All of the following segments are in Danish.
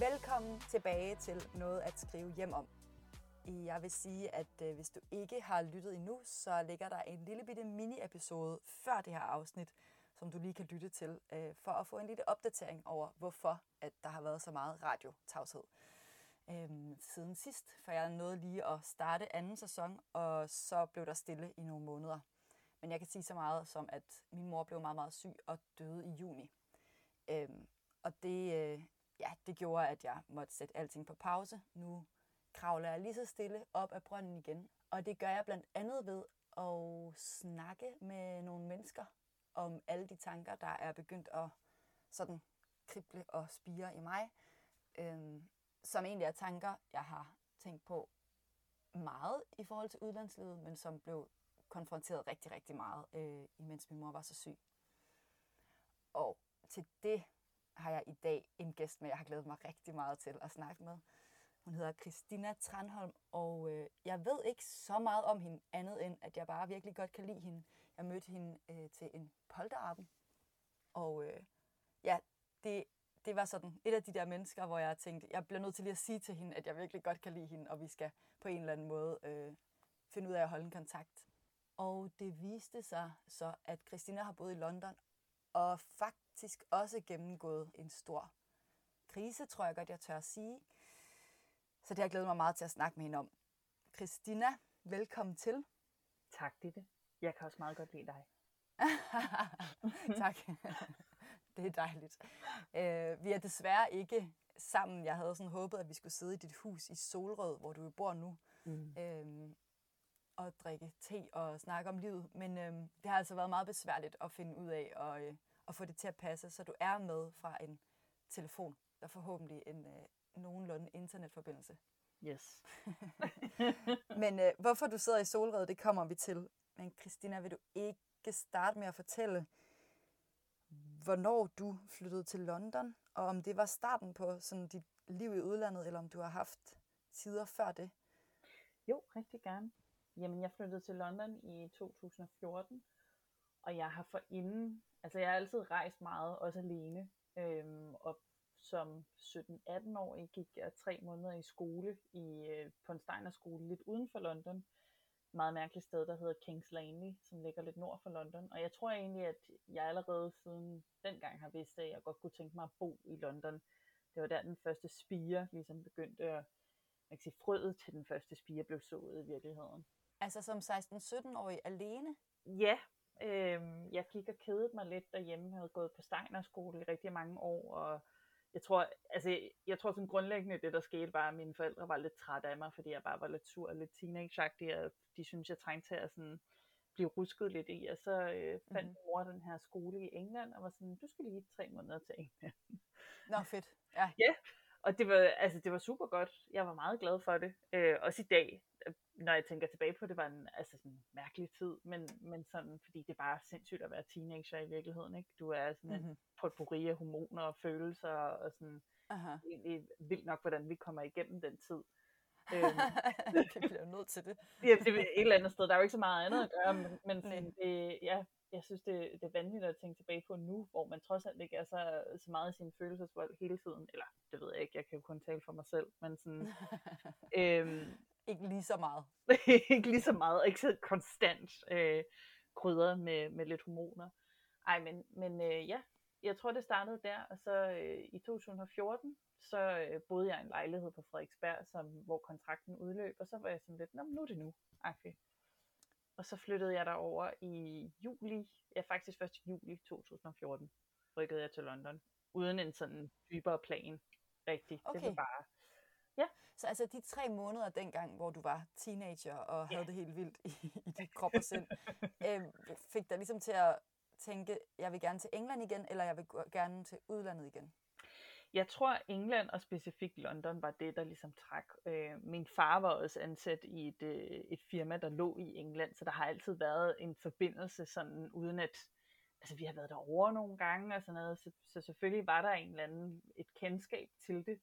Velkommen tilbage til noget at skrive hjem om. Jeg vil sige, at øh, hvis du ikke har lyttet endnu, så ligger der en lille bitte mini-episode før det her afsnit, som du lige kan lytte til, øh, for at få en lille opdatering over, hvorfor at der har været så meget radiotavshed øhm, siden sidst. For jeg nåede lige at starte anden sæson, og så blev der stille i nogle måneder. Men jeg kan sige så meget som, at min mor blev meget, meget syg og døde i juni. Øhm, og det, øh, ja, det gjorde, at jeg måtte sætte alting på pause. Nu kravler jeg lige så stille op af brønden igen. Og det gør jeg blandt andet ved at snakke med nogle mennesker om alle de tanker, der er begyndt at sådan krible og spire i mig. Øhm, som egentlig er tanker, jeg har tænkt på meget i forhold til udlandslivet, men som blev konfronteret rigtig, rigtig meget, øh, imens min mor var så syg. Og til det har jeg i dag en gæst med, jeg har glædet mig rigtig meget til at snakke med. Hun hedder Christina Tranholm, og øh, jeg ved ikke så meget om hende, andet end at jeg bare virkelig godt kan lide hende. Jeg mødte hende øh, til en polterappen, og øh, ja, det, det var sådan et af de der mennesker, hvor jeg tænkte, jeg bliver nødt til lige at sige til hende, at jeg virkelig godt kan lide hende, og vi skal på en eller anden måde øh, finde ud af at holde en kontakt. Og det viste sig så, at Christina har boet i London, og faktisk også gennemgået en stor krise, tror jeg godt, jeg tør at sige. Så det har jeg glædet mig meget til at snakke med hende om. Christina, velkommen til. Tak, Ditte. Jeg kan også meget godt lide dig. tak. det er dejligt. Øh, vi er desværre ikke sammen. Jeg havde sådan håbet, at vi skulle sidde i dit hus i Solrød, hvor du bor nu, mm. øhm, og drikke te og snakke om livet. Men øhm, det har altså været meget besværligt at finde ud af og, øh, at få det til at passe, så du er med fra en telefon og forhåbentlig en øh, nogenlunde internetforbindelse. Yes. Men øh, hvorfor du sidder i Solrød, det kommer vi til. Men Christina, vil du ikke starte med at fortælle, hvornår du flyttede til London, og om det var starten på sådan dit liv i udlandet, eller om du har haft tider før det? Jo, rigtig gerne. Jamen, jeg flyttede til London i 2014, og jeg har forinden, altså jeg har altid rejst meget, også alene, øhm, og som 17-18-årig gik jeg tre måneder i skole i, øh, på en Steiner-skole lidt uden for London, meget mærkeligt sted, der hedder Kings Langley, som ligger lidt nord for London. Og jeg tror egentlig, at jeg allerede siden dengang har vidst, at jeg godt kunne tænke mig at bo i London. Det var der den første spire ligesom begyndte at, man kan sige, frøet til den første spire blev sået i virkeligheden. Altså som 16-17-årig alene? Ja, øh, jeg gik og kedede mig lidt derhjemme. Jeg havde gået på Steiner skole i rigtig mange år, og jeg tror, altså, jeg tror sådan grundlæggende, det der skete var, at mine forældre var lidt trætte af mig, fordi jeg bare var lidt sur og lidt teenage og de synes, jeg trængte til at sådan, blive rusket lidt i, og så øh, fandt min mor den her skole i England, og var sådan, du skal lige tre måneder til England. Nå, fedt. Ja. ja, og det var, altså, det var super godt. Jeg var meget glad for det. Øh, også i dag, når jeg tænker tilbage på det, var en altså sådan mærkelig tid, men, men sådan, fordi det var sindssygt at være teenager i virkeligheden, ikke? Du er sådan mm-hmm. en potpourri af hormoner og følelser, og sådan, Aha. egentlig vildt nok, hvordan vi kommer igennem den tid. øhm, det bliver nødt til det. ja, det er et eller andet sted. Der er jo ikke så meget andet at gøre, men, men sådan, det, ja, jeg synes, det, det er vanvittigt at tænke tilbage på nu, hvor man trods alt ikke er så, så meget i sin følelsesvold hele tiden. Eller, det ved jeg ikke, jeg kan jo kun tale for mig selv, men sådan... øhm, ikke lige så meget. ikke lige så meget, ikke så konstant øh, krydret med, med lidt hormoner. Ej, men, men øh, ja, jeg tror det startede der, og så øh, i 2014, så øh, boede jeg i en lejlighed på Frederiksberg, som, hvor kontrakten udløb, og så var jeg sådan lidt, Nå, nu er det nu, okay. Og så flyttede jeg derover i juli, ja faktisk først i juli 2014, rykkede jeg til London, uden en sådan dybere plan, rigtig. Okay. Det var bare, Ja. Så altså de tre måneder dengang, hvor du var teenager og ja. havde det helt vildt i, i dit krop og sind, øh, fik dig ligesom til at tænke, jeg vil gerne til England igen, eller jeg vil gerne til udlandet igen? Jeg tror, England og specifikt London var det, der ligesom trak. Øh, min far var også ansat i et, øh, et firma, der lå i England, så der har altid været en forbindelse, sådan uden at, altså vi har været derovre nogle gange og sådan noget, så, så selvfølgelig var der en eller anden, et kendskab til det.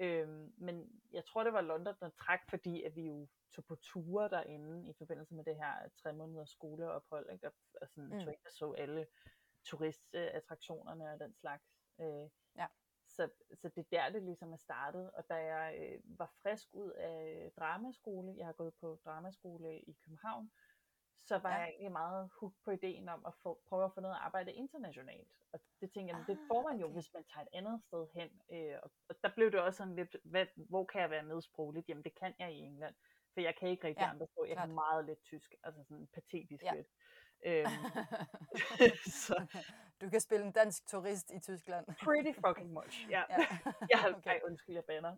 Øhm, men jeg tror, det var London, der trak, fordi at vi jo tog på ture derinde i forbindelse med det her tre måneders skoleophold, ikke? og, og sådan, mm. tog ind og så alle turistattraktionerne og den slags. Øh, ja. så, så det er der, det ligesom er startet. Og da jeg øh, var frisk ud af dramaskole, jeg har gået på dramaskole i København, så var ja. jeg egentlig meget hooked på ideen om at få, prøve at få noget arbejde internationalt. Og det tænker jeg, ah, det får man jo, okay. hvis man tager et andet sted hen. Øh, og, og der blev det også sådan lidt, hvad, hvor kan jeg være med sprogligt? Jamen det kan jeg i England, for jeg kan ikke rigtig ja, andre sprog. Jeg klart. kan meget lidt tysk, altså sådan patetisk ja. lidt. Øhm, så. Du kan spille en dansk turist i Tyskland. Pretty fucking much, ja. ja. jeg har, okay. ej, undskyld, jeg baner.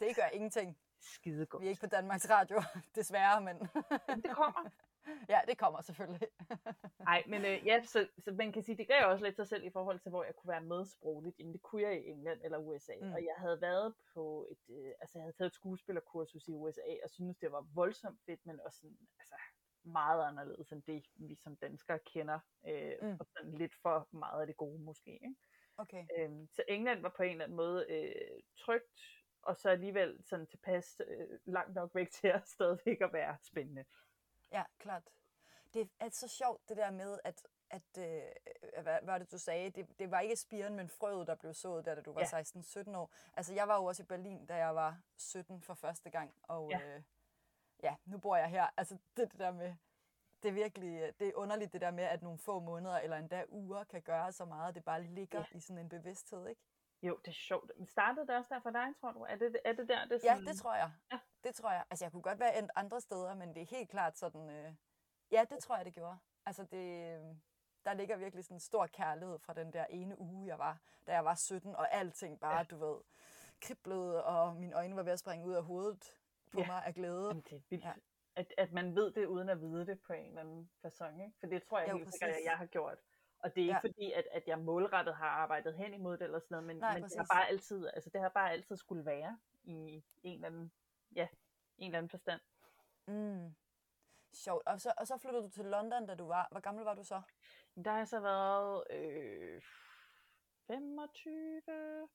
det gør ingenting. Skide godt. Vi er ikke på Danmarks Radio, desværre, men... det kommer. Ja, det kommer selvfølgelig. Nej, men øh, ja, så, så man kan sige, det gav også lidt sig selv i forhold til, hvor jeg kunne være med sprogligt. Jamen det kunne jeg i England eller USA. Mm. Og jeg havde været på et, øh, altså jeg havde taget et skuespillerkursus i USA, og synes det var voldsomt fedt, men også sådan, altså meget anderledes end det, vi som danskere kender. Øh, mm. Og sådan lidt for meget af det gode måske. Ikke? Okay. Øhm, så England var på en eller anden måde øh, trygt, og så alligevel sådan tilpas øh, langt nok væk til at stadigvæk at være spændende. Ja, klart. Det er så sjovt det der med, at, at øh, hvad var det du sagde, det, det var ikke spiren, men frøet, der blev sået der, da du var ja. 16-17 år. Altså jeg var jo også i Berlin, da jeg var 17 for første gang, og ja, øh, ja nu bor jeg her. Altså det, det der med, det er virkelig det er underligt det der med, at nogle få måneder eller endda uger kan gøre så meget, det bare ligger ja. i sådan en bevidsthed, ikke? Jo, det er sjovt. Startede det også der for dig, tror du? Er det, er det der? Det sådan... Ja, det tror jeg. Ja. Det tror jeg. Altså, jeg kunne godt være endt andre steder, men det er helt klart sådan... Øh... Ja, det tror jeg, det gjorde. Altså, det... Der ligger virkelig sådan en stor kærlighed fra den der ene uge, jeg var, da jeg var 17, og alting bare, ja. du ved, kriblede, og mine øjne var ved at springe ud af hovedet på ja. mig af glæde. Jamen, det er vildt. Ja. At, at man ved det, uden at vide det på en eller anden façon, ikke? For det tror jeg jo, helt sikkert, at jeg har gjort. Og det er ikke ja. fordi, at, at jeg målrettet har arbejdet hen imod det eller sådan noget, men, Nej, men det har bare altid, altså det har bare altid skulle være i en eller anden, ja, en eller anden forstand. Mm. Sjovt. Og så, og så flyttede du til London, da du var, hvor gammel var du så? Der har jeg så været øh, 25,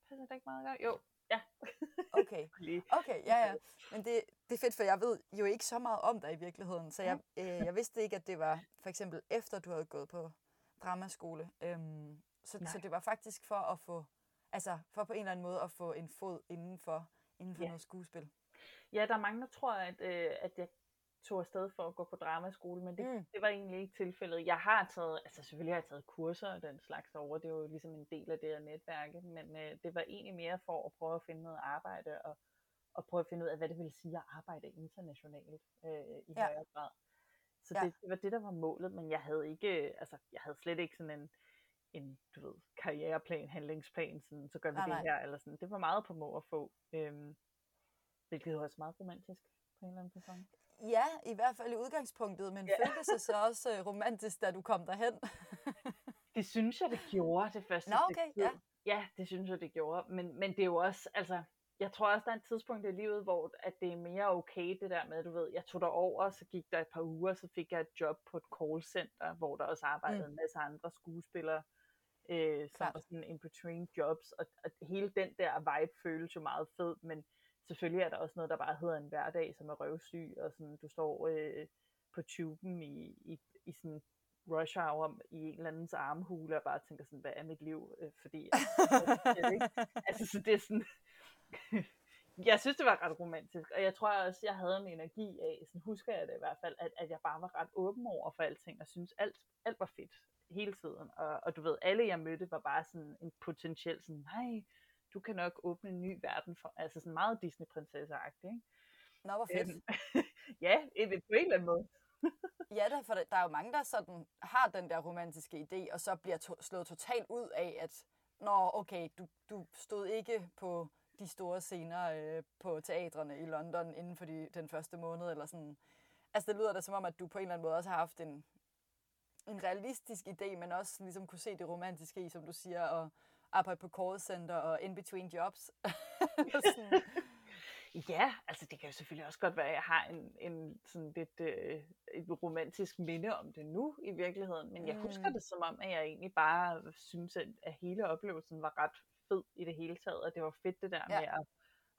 passer det ikke meget godt? Jo, ja. okay, okay, ja, ja. Men det, det er fedt, for jeg ved jo ikke så meget om dig i virkeligheden, så jeg, øh, jeg vidste ikke, at det var for eksempel efter, du havde gået på dramaskole. Øhm, så, så det var faktisk for at få, altså for på en eller anden måde at få en fod inden for, inden for ja. noget skuespil. Ja, der er mange, der tror, at, øh, at jeg tog afsted for at gå på dramaskole, men det, mm. det var egentlig ikke tilfældet. Jeg har taget, altså selvfølgelig har jeg taget kurser og den slags over, det er jo ligesom en del af det her netværk, men øh, det var egentlig mere for at prøve at finde noget arbejde og, og prøve at finde ud af, hvad det vil sige at arbejde internationalt øh, i ja. højere grad. Så ja. det, det var det, der var målet, men jeg havde ikke, altså jeg havde slet ikke sådan en, en du ved, karriereplan, handlingsplan, sådan, så gør vi nej, det nej. her, eller sådan. Det var meget på må at få, øhm, hvilket var også meget romantisk på en eller anden person. Ja, i hvert fald i udgangspunktet, men ja. føltes det så også uh, romantisk, da du kom derhen? det synes jeg, det gjorde det første Nå, okay, ja. Ja, det synes jeg, det gjorde. Men, men det er jo også, altså, jeg tror også, der er et tidspunkt i livet, hvor at det er mere okay, det der med, du ved, jeg tog over, så gik der et par uger, så fik jeg et job på et callcenter, hvor der også arbejdede mm. en masse andre skuespillere, øh, som var sådan in between jobs, og, og hele den der vibe føles jo meget fed, men selvfølgelig er der også noget, der bare hedder en hverdag, som er røvsyg, og sådan, du står øh, på tuben i, i, i sådan rush hour i en eller andens armhule, og bare tænker sådan, hvad er mit liv? Øh, fordi, altså, altså, så det er sådan, jeg synes, det var ret romantisk, og jeg tror også, jeg havde en energi af, sådan husker jeg det i hvert fald, at, at jeg bare var ret åben over for alting, og synes alt, alt var fedt hele tiden. Og, og du ved, alle jeg mødte var bare sådan en potentiel sådan, nej, du kan nok åbne en ny verden for, altså sådan meget Disney-prinsesse-agtig, ikke? Nå, hvor fedt. Øhm, ja, på en eller anden måde. ja, der, for der er jo mange, der sådan har den der romantiske idé, og så bliver to- slået totalt ud af, at Nå, okay, du, du stod ikke på de store scener øh, på teatrene i London inden for de, den første måned, eller sådan. Altså, det lyder da som om, at du på en eller anden måde også har haft en, en realistisk idé, men også ligesom kunne se det romantiske i, som du siger, og arbejde på call center og in between jobs. ja, altså det kan jo selvfølgelig også godt være, at jeg har en, en sådan lidt øh, et romantisk minde om det nu i virkeligheden, men jeg mm. husker det som om, at jeg egentlig bare synes, at, at hele oplevelsen var ret fed i det hele taget, og det var fedt det der ja. med at,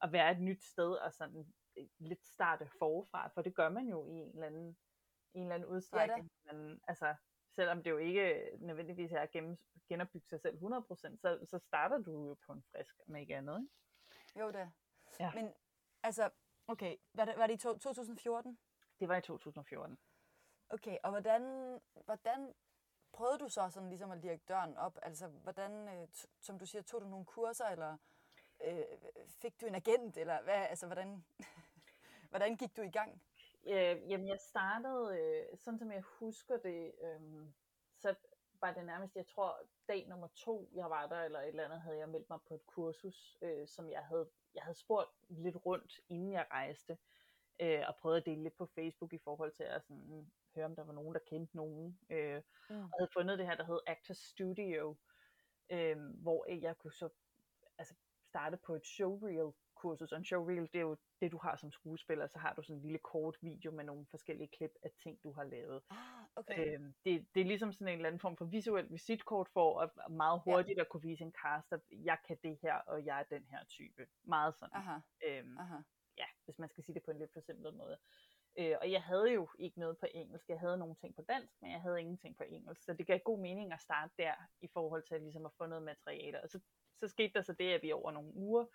at være et nyt sted og sådan øh, lidt starte forfra, for det gør man jo i en eller anden, en eller anden udstrækning. Ja, men, altså, selvom det jo ikke nødvendigvis er at gen, genopbygge sig selv 100%, så, så starter du jo på en frisk, med ikke andet. Ikke? Jo, det. Ja. Men altså, okay, var det, var det i to, 2014? Det var i 2014. Okay, og hvordan, hvordan prøvede du så sådan ligesom at lirke døren op? Altså, hvordan, øh, som du siger, tog du nogle kurser, eller øh, fik du en agent, eller hvad, altså, hvordan, hvordan gik du i gang? Øh, jamen, jeg startede, øh, sådan som jeg husker det, øh, så var det nærmest, jeg tror, dag nummer to, jeg var der, eller et eller andet, havde jeg meldt mig på et kursus, øh, som jeg havde, jeg havde spurgt lidt rundt, inden jeg rejste, øh, og prøvet at dele lidt på Facebook i forhold til at sådan, høre, om der var nogen, der kendte nogen. Øh, mm. Og havde fundet det her, der hed Actors Studio, øh, hvor jeg kunne så altså, starte på et showreel kursus, og en showreel, det er jo det, du har som skuespiller, så har du sådan en lille kort video med nogle forskellige klip af ting, du har lavet. Ah, okay. Øhm, det, det er ligesom sådan en eller anden form for visuelt visitkort for at meget hurtigt ja. at kunne vise en cast, at jeg kan det her, og jeg er den her type. Meget sådan. Aha. Øhm, Aha. Ja, hvis man skal sige det på en lidt forsimplet måde. Øh, og jeg havde jo ikke noget på engelsk. Jeg havde nogle ting på dansk, men jeg havde ingenting på engelsk. Så det gav god mening at starte der, i forhold til ligesom at få noget materiale. Og så, så skete der så det, at vi over nogle uger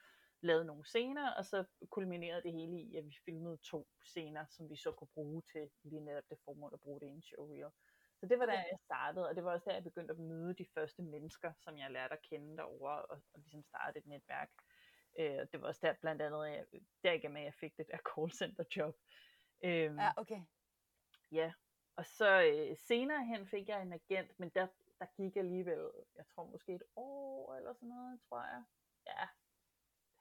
lavede nogle scener, og så kulminerede det hele i, at vi filmede to scener, som vi så kunne bruge til lige netop det formål at bruge det i en showreel. Så det var der, jeg startede, og det var også der, jeg begyndte at møde de første mennesker, som jeg lærte at kende derovre, og, og ligesom starte et netværk. Øh, det var også der blandt andet, jeg, derigennem, at jeg fik det der callcenter job. Øh, Ja, okay. Ja, og så øh, senere hen fik jeg en agent, men der, der gik alligevel, jeg tror måske et år eller sådan noget, tror jeg. Ja,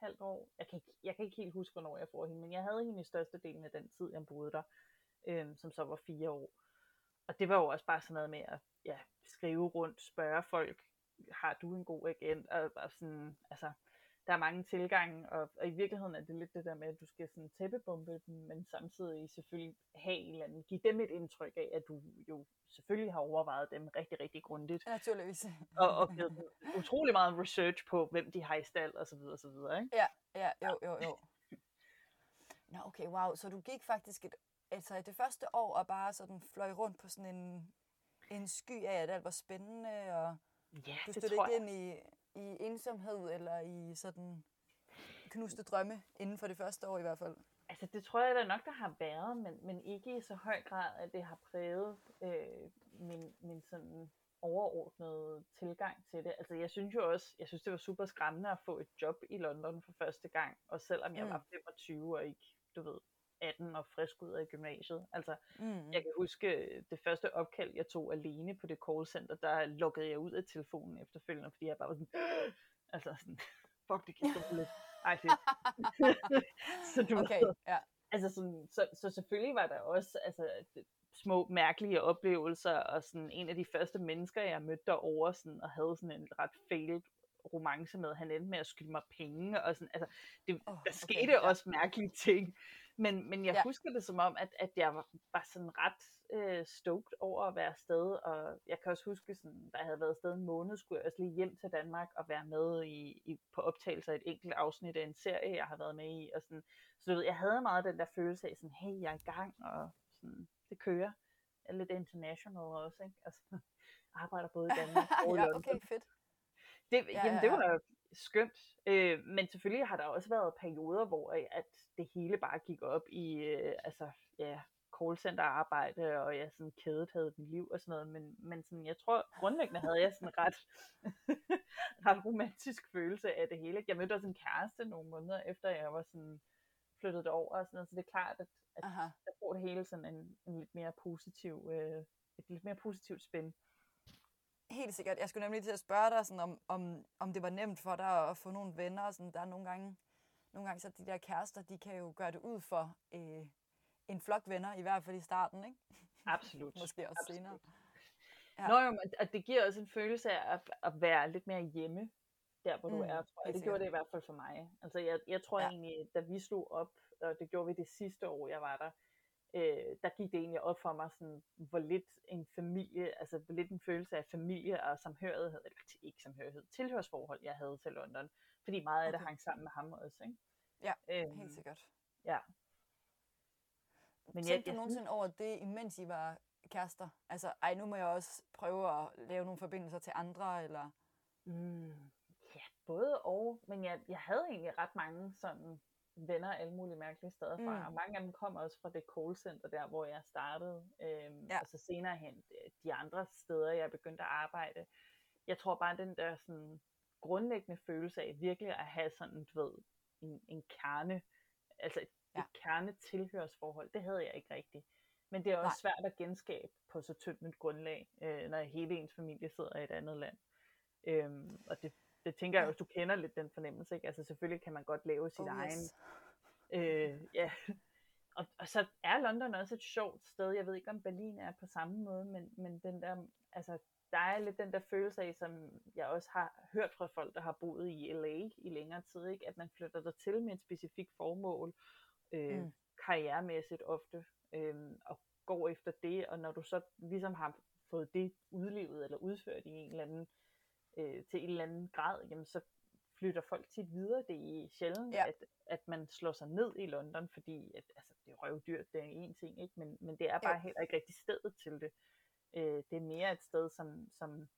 halvt år. Jeg kan, ikke, jeg kan ikke helt huske, hvornår jeg får hende, men jeg havde hende i størstedelen af den tid, jeg boede der, øhm, som så var fire år. Og det var jo også bare sådan noget med at ja, skrive rundt, spørge folk, har du en god agent? Og, og sådan, altså, der er mange tilgange, og, og i virkeligheden er det lidt det der med, at du skal sådan tæppebombe dem, men samtidig selvfølgelig have en eller anden, give dem et indtryk af, at du jo selvfølgelig har overvejet dem rigtig, rigtig grundigt, naturligvis. og, og givet utrolig meget research på, hvem de har i stald, og så videre, og så videre, ikke? Ja, ja, jo, jo, jo. Nå, okay, wow. Så du gik faktisk et, altså det første år og bare sådan fløj rundt på sådan en, en sky af, at alt var spændende, og Ja, du det stod ikke ind i, i ensomhed eller i sådan knuste drømme inden for det første år i hvert fald. Altså det tror jeg da nok, der har været, men, men ikke i så høj grad, at det har præget øh, min, min sådan overordnede tilgang til det. Altså jeg synes jo også, jeg synes det var super skræmmende at få et job i London for første gang, og selvom jeg Mm. var 25 og ikke, du ved, 18 og frisk ud af gymnasiet. Altså Mm. jeg kan huske øh, det første opkald, jeg tog alene på det callcenter, der lukkede jeg ud af telefonen efterfølgende, fordi jeg bare var sådan, altså sådan, fuck det gå lidt. Ej, fedt. så du Okay, ved, ja. altså sådan, så, så selvfølgelig var der også altså, små mærkelige oplevelser, og sådan en af de første mennesker, jeg mødte derovre, sådan, og havde sådan en ret failed romance med, han endte med at skylde mig penge, og sådan, altså, det, Åh, der okay, skete ja. også mærkelige ting, men, men jeg Ja. husker det som om, at, at jeg var, var sådan ret øh, stoked over at være afsted, og jeg kan også huske, sådan, da jeg havde været afsted en måned, skulle jeg også lige hjem til Danmark og være med i, i, på optagelser af et enkelt afsnit af en serie, jeg har været med i, og sådan, så du ved, jeg havde meget den der følelse af sådan, hey, jeg er i gang, og sådan, det kører. Jeg er lidt international også, ikke? Altså, arbejder både i Danmark og i ja, okay, fedt. Det, Ja, ja, jamen, ja, det ja. var skønt. Øh, men selvfølgelig har der også været perioder, hvor øh, at det hele bare gik op i øh, altså, ja, callcenter-arbejde, og jeg sådan kædet havde mit liv og sådan noget. Men, men sådan, jeg tror, grundlæggende havde jeg sådan ret, ret romantisk følelse af det hele. Jeg mødte også en kæreste nogle måneder efter, jeg var sådan flyttet over og sådan noget. Så det er klart, at, at Aha. der får det hele sådan en, en lidt mere positiv, øh, et lidt mere positivt spænd. Helt sikkert. Jeg skulle nemlig til at spørge dig, sådan, om, om, om det var nemt for dig at få nogle venner. og Sådan, der er nogle gange, nogle gange så de der kærester, de kan jo gøre det ud for øh, en flok venner, i hvert fald i starten, ikke? Absolut. Måske også Absolut. senere. Ja. Nå jo, men og det giver også en følelse af at, at være lidt mere hjemme, der hvor du Mm, er, tror jeg. Det gjorde det i hvert fald for mig. Altså jeg, jeg tror ja. egentlig, da vi slog op, og det gjorde vi det sidste år, jeg var der, øh, der gik det egentlig op for mig, sådan, hvor lidt en familie, altså hvor lidt en følelse af familie og samhørighed, eller ikke samhørighed, tilhørsforhold, jeg havde til London. Fordi meget af det hang sammen med ham også, ikke? Ja, Øhm, Helt sikkert. Ja. Men Tænkte jeg, du jeg, nogensinde over det, imens I var kærester? Altså, ej, nu må jeg også prøve at lave nogle forbindelser til andre, eller... Mm, ja, både og. Men jeg, jeg havde egentlig ret mange sådan venner alle mulige mærkelige steder fra, mm. og mange af dem kom også fra det callcenter der, hvor jeg startede, øhm, ja. og så senere hen de andre steder, jeg begyndte at arbejde. Jeg tror bare, den der sådan grundlæggende følelse af virkelig at have sådan, du ved, en, en kerne, altså et, ja. et kernetilhørsforhold, det havde jeg ikke rigtigt. Men det er også Nej. svært at genskabe på så tyndt et grundlag, øh, når hele ens familie sidder i et andet land. Øhm, og det, det tænker jeg også, du kender lidt den fornemmelse, ikke? Altså selvfølgelig kan man godt lave sit oh, egen... Yes. Øh, ja. Og, og så er London også et sjovt sted. Jeg ved ikke, om Berlin er på samme måde, men, men den der, altså, der er lidt den der følelse af, som jeg også har hørt fra folk, der har boet i LA i længere tid, ikke? at man flytter der til med et specifikt formål, øh, mm. karrieremæssigt ofte, øh, og går efter det, og når du så ligesom har fået det udlevet eller udført i en eller anden øh, til en eller anden grad, jamen så flytter folk tit videre. Det er sjældent, ja. at, at man slår sig ned i London, fordi at, altså, det er røvdyrt, det er en ting, ikke? Men, men det er bare ja. heller ikke rigtig stedet til det. Øh, det er mere et sted, som, som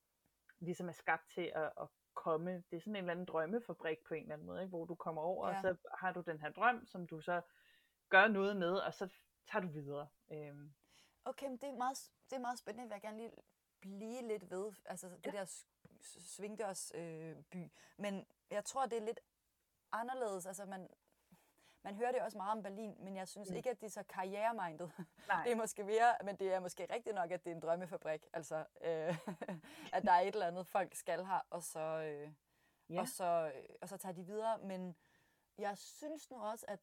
ligesom er skabt til at, at komme. Det er sådan en eller anden drømmefabrik på en eller anden måde, ikke? hvor du kommer over, ja. og så har du den her drøm, som du så gør noget med, og så tager du videre. Øhm. Okay, men det er, meget, det er meget spændende, vil jeg gerne lige blive lidt ved. Altså det ja. der svingdørs øh. Men jeg tror, det er lidt anderledes. Altså man, man hører det også meget om Berlin, men jeg synes mm. ikke, at det er så karrieremindet. det er måske mere, men det er måske rigtigt nok, at det er en drømmefabrik. Altså, øh, at der er et eller andet, folk skal have, og så, øh, ja. og, så, øh, og så tager de videre. Men jeg synes nu også, at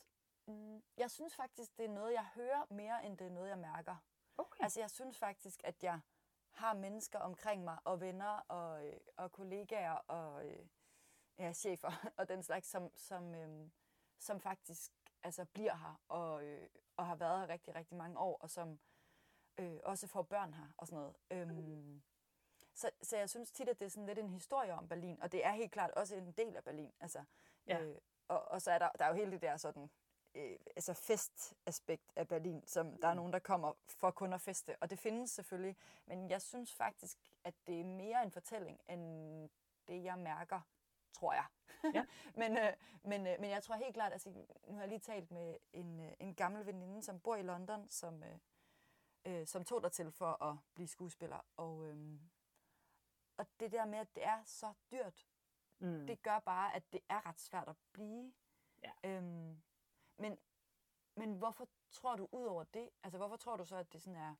mm, jeg synes faktisk, det er noget, jeg hører mere, end det er noget, jeg mærker. Okay. Altså, jeg synes faktisk, at jeg har mennesker omkring mig, og venner, og, øh, og kollegaer, og øh, ja, chefer, og den slags, som, som, øh, som faktisk altså, bliver her, og, øh, og har været her rigtig, rigtig mange år, og som øh, også får børn her, og sådan noget. Øhm, så, så jeg synes tit, at det er sådan lidt en historie om Berlin, og det er helt klart også en del af Berlin. Altså, ja. øh, og, og så er der, der er jo hele det der sådan øh, altså festaspekt af Berlin, som der er mm. nogen, der kommer for kun at feste. Og det findes selvfølgelig, men jeg synes faktisk, at det er mere en fortælling, end det, jeg mærker, tror jeg. Ja. men, øh, men, øh, men jeg tror helt klart, altså nu har jeg lige talt med en, øh, en gammel veninde, som bor i London, som, øh, øh, som tog der til for at blive skuespiller. Og, øh, og det der med, at det er så dyrt, mm. det gør bare, at det er ret svært at blive. Ja. Øhm, men, men hvorfor tror du ud over det? Altså, hvorfor tror du så, at det sådan er...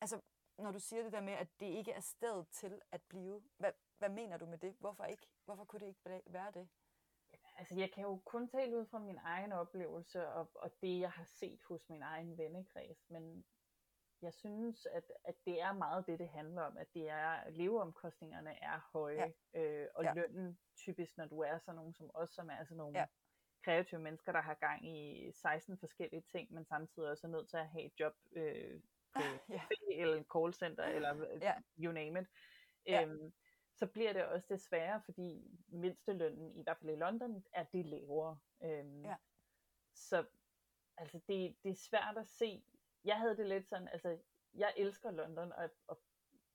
Altså, når du siger det der med, at det ikke er stedet til at blive, hvad, hvad mener du med det? Hvorfor ikke? Hvorfor kunne det ikke være det? Altså, jeg kan jo kun tale ud fra min egen oplevelse og, og det, jeg har set hos min egen vennekreds, men jeg synes, at, at det er meget det, det handler om, at det er, leveomkostningerne er høje, ja. øh, og ja. lønnen typisk, når du er sådan nogen som os, som er sådan nogle ja kreative mennesker, der har gang i 16 forskellige ting, men samtidig også er nødt til at have et job øh, på ja. eller en callcenter, eller ja. you name it. Ja. Øhm, så bliver det også det sværere, fordi mindstelønnen, i hvert fald i London, er det lavere. Øhm, ja. Så altså det, det er svært at se. Jeg havde det lidt sådan, altså jeg elsker London, og, og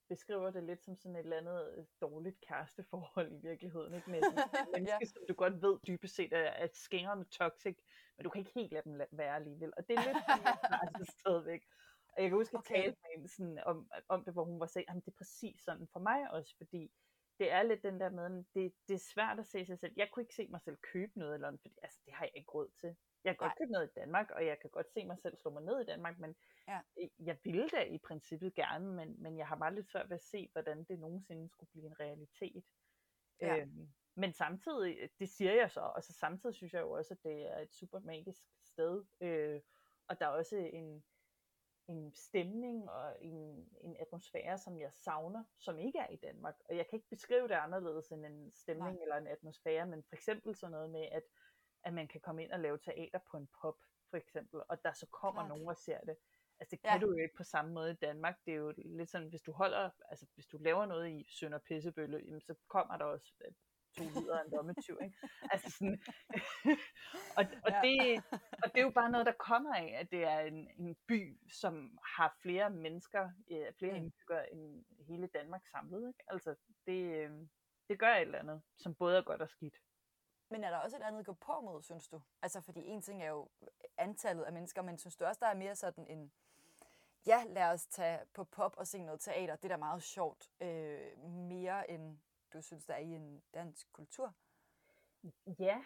beskriver det lidt som sådan et eller andet øh, dårligt kæresteforhold i virkeligheden, ikke? Med sådan menneske, ja. som du godt ved dybest set er, er skængerne toxic, men du kan ikke helt lade dem være alligevel. Og det er lidt sådan, stadigvæk. Og jeg kan huske, at okay. tale med hende sådan, om, om det, hvor hun var sagt, at det er præcis sådan for mig også, fordi det er lidt den der med, det, det er svært at se sig selv. Jeg kunne ikke se mig selv købe noget, eller fordi altså, det har jeg ikke råd til. Jeg kan godt købe noget i Danmark, og jeg kan godt se mig selv slå mig ned i Danmark, men ja. jeg ville da i princippet gerne, men, men jeg har meget lidt svært ved at se, hvordan det nogensinde skulle blive en realitet. Ja. Øhm, men samtidig, det siger jeg så, og så samtidig synes jeg jo også, at det er et super magisk sted, øh, og der er også en, en stemning og en, en atmosfære, som jeg savner, som ikke er i Danmark. Og jeg kan ikke beskrive det anderledes end en stemning Nej. eller en atmosfære, men for eksempel sådan noget med, at at man kan komme ind og lave teater på en pop, for eksempel, og der så kommer Klart. nogen og ser det. Altså det kan ja. du jo ikke på samme måde i Danmark. Det er jo lidt sådan, hvis du holder, altså hvis du laver noget i Sønder Pissebølle, jamen, så kommer der også to lyder en lommetyv, ikke? Altså sådan, og, og, ja. det, og det er jo bare noget, der kommer af, at det er en, en by, som har flere mennesker, øh, flere mm. indbyggere end hele Danmark samlet, ikke? Altså, det, øh, det gør et eller andet, som både er godt og skidt. Men er der også et andet gå på mod, synes du? Altså, fordi en ting er jo antallet af mennesker, men synes du også, der er mere sådan en, ja, lad os tage på pop og se noget teater, det er da meget sjovt, øh, mere end du synes, der er i en dansk kultur? Ja,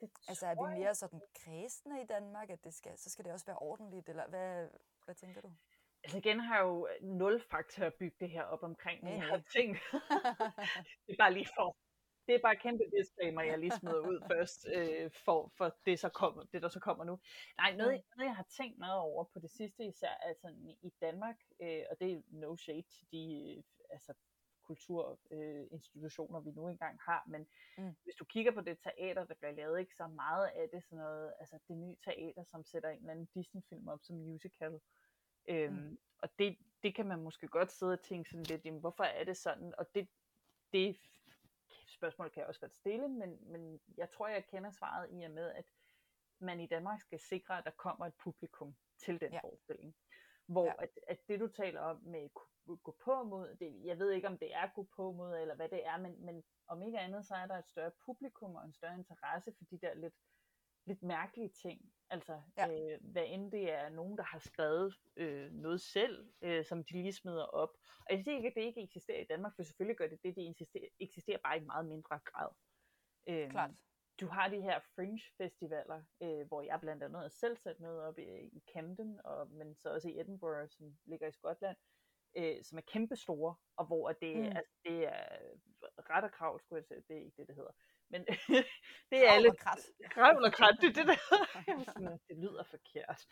det Altså, er vi mere sådan kredsende i Danmark, at det skal, så skal det også være ordentligt, eller hvad, hvad tænker du? Altså igen har jeg jo nul fakta at bygge det her op omkring, men jeg har tænkt, det er bare lige for, det er bare kæmpe disclaimer, jeg lige smider ud først, øh, for, for det, så kommer, det, der så kommer nu. Nej, noget, mm. noget, jeg har tænkt meget over på det sidste især, altså i Danmark, øh, og det er no shade til de øh, altså, kulturinstitutioner, øh, vi nu engang har, men mm. hvis du kigger på det teater, der bliver lavet, ikke så meget af det sådan noget, altså det nye teater, som sætter en eller anden Disney-film op som musical, øhm, mm. og det, det kan man måske godt sidde og tænke sådan lidt, jamen, hvorfor er det sådan, og det, det spørgsmål kan jeg også godt stille, men, men jeg tror, jeg kender svaret i og med, at man i Danmark skal sikre, at der kommer et publikum til den ja. forestilling. Hvor ja. at, at det, du taler om med gå på mod, det, jeg ved ikke, om det er gå på mod, eller hvad det er, men, men om ikke andet, så er der et større publikum og en større interesse for de der lidt, lidt mærkelige ting. Altså, ja. øh, hvad end det er nogen, der har skrevet øh, noget selv, øh, som de lige smider op. Og jeg siger ikke, at det ikke eksisterer i Danmark, for selvfølgelig gør det det, det eksisterer, eksisterer bare i meget mindre grad. Øh, Klart. Du har de her fringe-festivaler, øh, hvor jeg blandt andet selv sat noget op i, i Camden, og, men så også i Edinburgh, som ligger i Skotland, øh, som er kæmpe store, og hvor det, mm. altså, det er ret og krav, skulle jeg sige, det er ikke det, det hedder. Men det er alle... Kravl og krat. det er det, der sådan, det lyder forkert.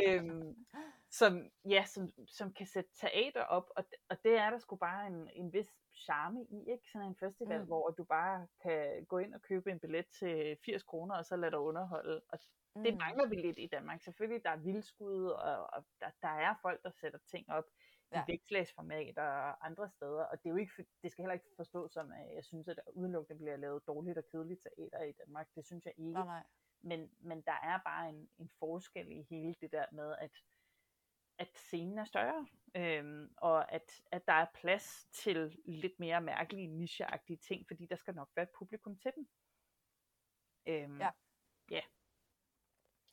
øhm, som, ja, som, som kan sætte teater op, og, og det er der sgu bare en, en vis charme i, ikke? Sådan en festival, mm. hvor du bare kan gå ind og købe en billet til 80 kroner, og så lade dig underholde. Og det mm. mangler vi lidt i Danmark. Selvfølgelig, der er vildskud, og, og der, der er folk, der sætter ting op ja. i vægtslagsformat og andre steder. Og det, er jo ikke, det skal heller ikke forstås som, at jeg synes, at der udelukkende bliver lavet dårligt og kedeligt teater i Danmark. Det synes jeg ikke. Nej, nej. Men, men der er bare en, en forskel i hele det der med, at, at scenen er større, øhm, og at, at der er plads til lidt mere mærkelige, nicheagtige ting, fordi der skal nok være et publikum til dem. Øhm, ja. Ja.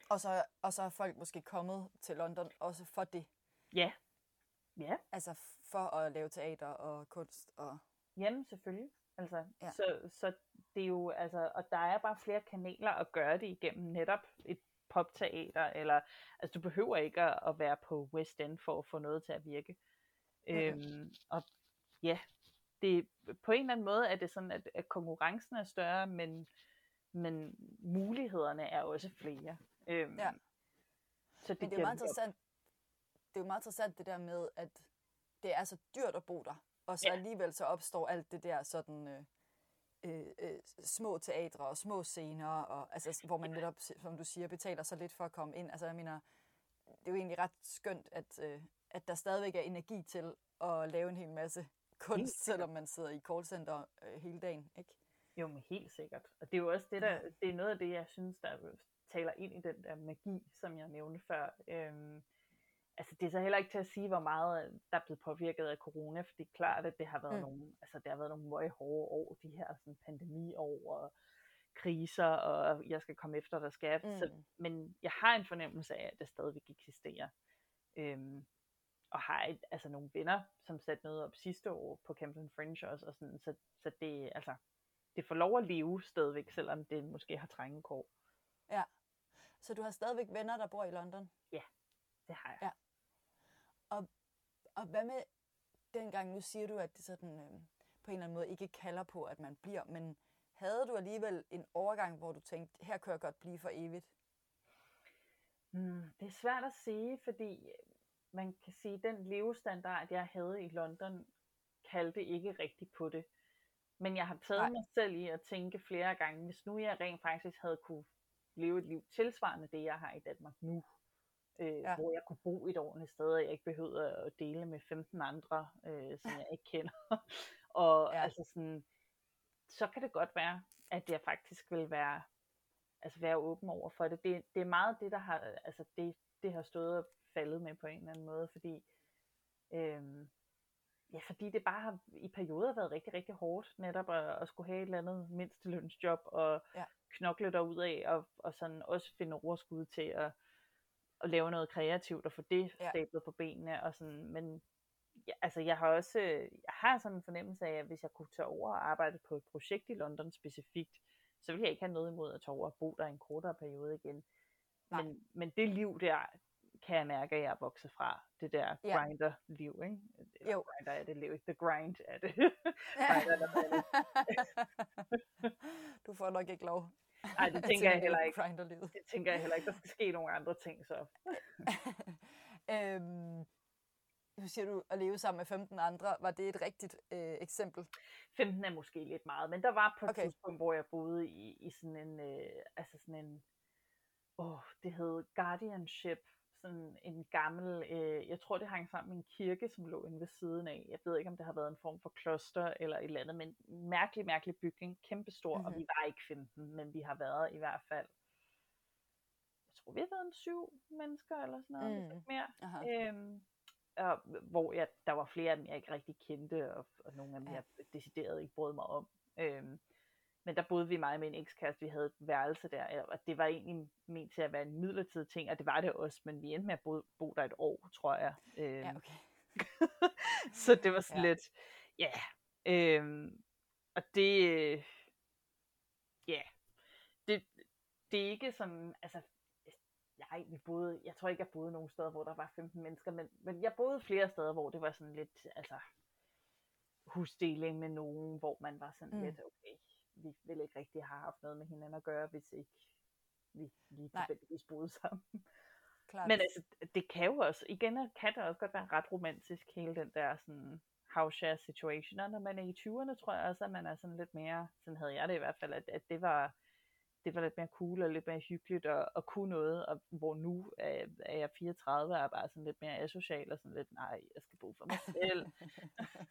Og så, og så er folk måske kommet til London også for det. Ja, Ja. Altså for at lave teater og kunst og... Jamen selvfølgelig. Altså, ja. så, så det er jo, altså, og der er bare flere kanaler at gøre det igennem netop et popteater, eller, altså du behøver ikke at, at være på West End for at få noget til at virke. Okay. Øhm, og ja, det, på en eller anden måde er det sådan, at, at konkurrencen er større, men, men mulighederne er også flere. Øhm, ja. Så det, men det er meget interessant, det er jo meget interessant det der med, at det er så dyrt at bo der, og så ja. alligevel så opstår alt det der sådan øh, øh, øh, små teatre og små scener, og, altså, hvor man netop, som du siger, betaler så lidt for at komme ind. Altså jeg mener, det er jo egentlig ret skønt, at, øh, at der stadigvæk er energi til at lave en hel masse kunst, selvom man sidder i callcenter øh, hele dagen, ikke? Jo, men helt sikkert. Og det er jo også det, der, det er noget af det, jeg synes, der taler ind i den der magi, som jeg nævnte før. Øhm, altså det er så heller ikke til at sige, hvor meget der er blevet påvirket af corona, for det er klart, at det har været mm. nogle, altså det har været nogle meget hårde år, de her sådan pandemiår og kriser, og jeg skal komme efter, der skal. Mm. Så, men jeg har en fornemmelse af, at det stadigvæk eksisterer. Øhm, og har et, altså nogle venner, som satte noget op sidste år på Camden Fringe også, og sådan, så, så det, altså, det får lov at leve stadigvæk, selvom det måske har trængekår. Ja, så du har stadigvæk venner, der bor i London? Ja, det har jeg. Ja. Og, og hvad med dengang, nu siger du, at det sådan, øh, på en eller anden måde ikke kalder på, at man bliver, men havde du alligevel en overgang, hvor du tænkte, her kan jeg godt blive for evigt? Mm, det er svært at sige, fordi man kan sige, at den levestandard, jeg havde i London, kaldte ikke rigtigt på det. Men jeg har taget Nej. mig selv i at tænke flere gange, hvis nu jeg rent faktisk havde kunne leve et liv tilsvarende det, jeg har i Danmark nu, øh, ja. hvor jeg kunne bo et ordentligt sted, og jeg ikke behøvede at dele med 15 andre, øh, som jeg ikke kender. og ja. altså sådan, så kan det godt være, at jeg faktisk vil være, altså være åben over for det. det. Det er meget det, der har, altså det, det har stået og faldet med på en eller anden måde, fordi, øhm, ja, fordi det bare har i perioder været rigtig, rigtig hårdt, netop at, at skulle have et eller andet mindstelønsjob, og ja. knokle derud af, og, og sådan også finde overskud til at, at lave noget kreativt, og få det ja. stablet på benene, og sådan, men ja, altså jeg har også, jeg har sådan en fornemmelse af, at hvis jeg kunne tage over og arbejde på et projekt i London specifikt, så ville jeg ikke have noget imod at tage over og bo der en kortere periode igen. Men, men det liv der, kan jeg mærke, at jeg er vokset fra. Det der ja. grinder-liv, ikke? Eller jo. Grinder er det liv, ikke? The grind er det. grinder, det. du får nok ikke lov. Nej, det tænker jeg heller ikke. Det tænker jeg heller ikke. Der skal ske nogle andre ting, så. øhm, nu siger du at leve sammen med 15 andre. Var det et rigtigt øh, eksempel? 15 er måske lidt meget, men der var på et okay. tidspunkt, hvor jeg boede i, i sådan en, øh, altså sådan en, åh, det hed guardianship, sådan en gammel, øh, jeg tror det hang sammen med en kirke, som lå inde ved siden af. Jeg ved ikke, om det har været en form for kloster eller et eller andet, men mærkelig, mærkelig bygning, kæmpestor, mm-hmm. og vi var ikke 15, men vi har været i hvert fald, jeg tror vi har været en syv mennesker eller sådan noget, mm. mere. Øhm, og, hvor jeg, der var flere af dem, jeg ikke rigtig kendte, og, og nogle af dem, ja. jeg decideret ikke brød mig om. Øhm, men der boede vi meget med en ekskæreste, vi havde et værelse der, og det var egentlig ment til at være en midlertidig ting, og det var det også, men vi endte med at bo, bo der et år, tror jeg. Øhm, ja, okay. så det var sådan ja. lidt, ja, øhm, og det, ja, det, det er ikke sådan, altså nej, vi boede, jeg tror ikke, jeg boede nogen steder, hvor der var 15 mennesker, men, men jeg boede flere steder, hvor det var sådan lidt, altså, husdeling med nogen, hvor man var sådan mm. lidt, okay, vi ville ikke rigtig have haft noget med hinanden at gøre, hvis ikke vi lige tilfældigvis boede sammen. Klart. Men altså, det kan jo også, igen kan det også godt være ret romantisk, hele den der sådan house share situation, og når man er i 20'erne, tror jeg også, at man er sådan lidt mere, sådan havde jeg det i hvert fald, at, at det var, det var lidt mere cool og lidt mere hyggeligt at, at kunne noget, og hvor nu er, er jeg 34 og er bare sådan lidt mere asocial og sådan lidt, nej, jeg skal bo for mig selv.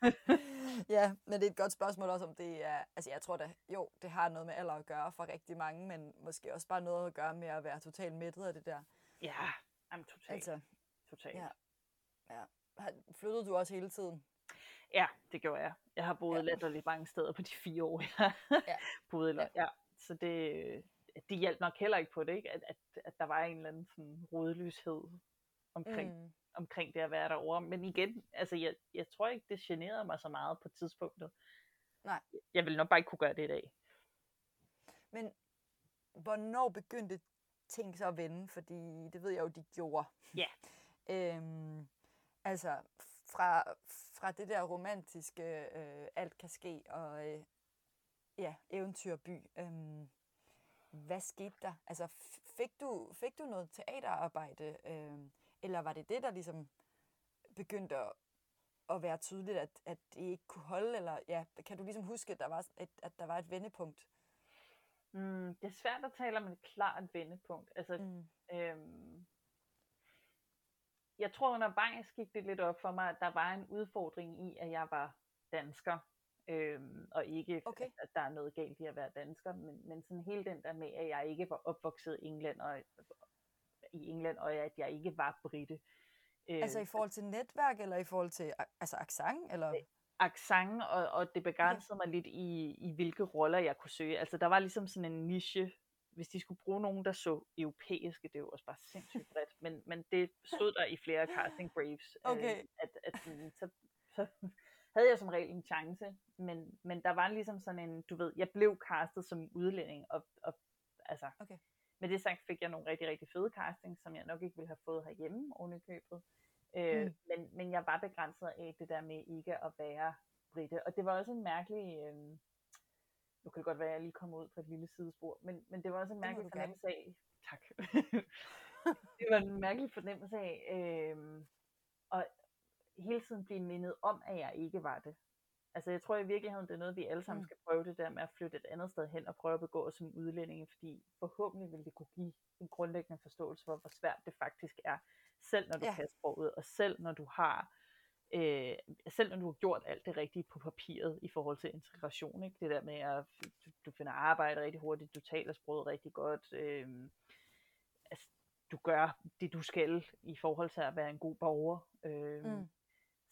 ja, men det er et godt spørgsmål også, om det er, altså jeg tror da, jo, det har noget med alder at gøre for rigtig mange, men måske også bare noget at gøre med at være totalt mættet af det der. Ja, jamen totalt. Altså, totalt. Ja. ja. Flyttede du også hele tiden? Ja, det gjorde jeg. Jeg har boet ja. latterligt mange steder på de fire år, jeg ja. boede i ja. ja. Så det, det hjalp nok heller ikke på det, ikke? At, at, at der var en eller anden sådan rodløshed omkring, mm. omkring det at være derovre. Men igen, altså jeg, jeg tror ikke, det generede mig så meget på tidspunktet. Nej. Jeg ville nok bare ikke kunne gøre det i dag. Men hvornår begyndte ting så at vende? Fordi det ved jeg jo, de gjorde. Ja. øhm, altså fra, fra det der romantiske, øh, alt kan ske, og øh, ja, eventyrby. Øhm, hvad skete der? Altså, fik du, fik du noget teaterarbejde, øhm, eller var det det, der ligesom begyndte at, at være tydeligt, at, at det ikke kunne holde, eller ja, kan du ligesom huske, at der var et, at der var et vendepunkt? Mm, det er svært at tale om et klart vendepunkt. Altså, mm. øhm, jeg tror undervejs gik det lidt op for mig, at der var en udfordring i, at jeg var dansker. Øhm, og ikke, okay. at, der er noget galt i at være dansker, men, men sådan hele den der med, at jeg ikke var opvokset i England, og, i England, og at jeg ikke var britte. Øhm, altså i forhold til netværk, eller i forhold til altså accent? Eller? Øh, accent, og, og det begrænsede okay. mig lidt i, i, hvilke roller jeg kunne søge. Altså der var ligesom sådan en niche, hvis de skulle bruge nogen, der så europæiske, det er jo også bare sindssygt bredt, men, men det stod der i flere casting briefs, okay. øh, at, at så, så havde jeg som regel en chance, men, men der var ligesom sådan en, du ved, jeg blev castet som udlænding, og, og altså, okay. med det sagt fik jeg nogle rigtig, rigtig fede casting, som jeg nok ikke ville have fået herhjemme oven i købet. Øh, mm. men, men jeg var begrænset af det der med ikke at være britte, og det var også en mærkelig, øh, nu kan det godt være, at jeg lige kommer ud på et lille sidespor, men, men det var også en mærkelig fornemmelse af, tak, det var en mærkelig fornemmelse af, øh, og, hele tiden blive mindet om, at jeg ikke var det. Altså jeg tror i virkeligheden, det er noget, vi alle sammen mm. skal prøve det der med at flytte et andet sted hen og prøve at begå os som udlændinge, fordi forhåbentlig vil det kunne give en grundlæggende forståelse for, hvor svært det faktisk er, selv når du ja. kan sproget, og selv når du har øh, selv når du har gjort alt det rigtige på papiret i forhold til integration, ikke? det der med, at du, du finder arbejde rigtig hurtigt, du taler sproget rigtig godt, øh, altså, du gør det, du skal i forhold til at være en god borger, øh, mm.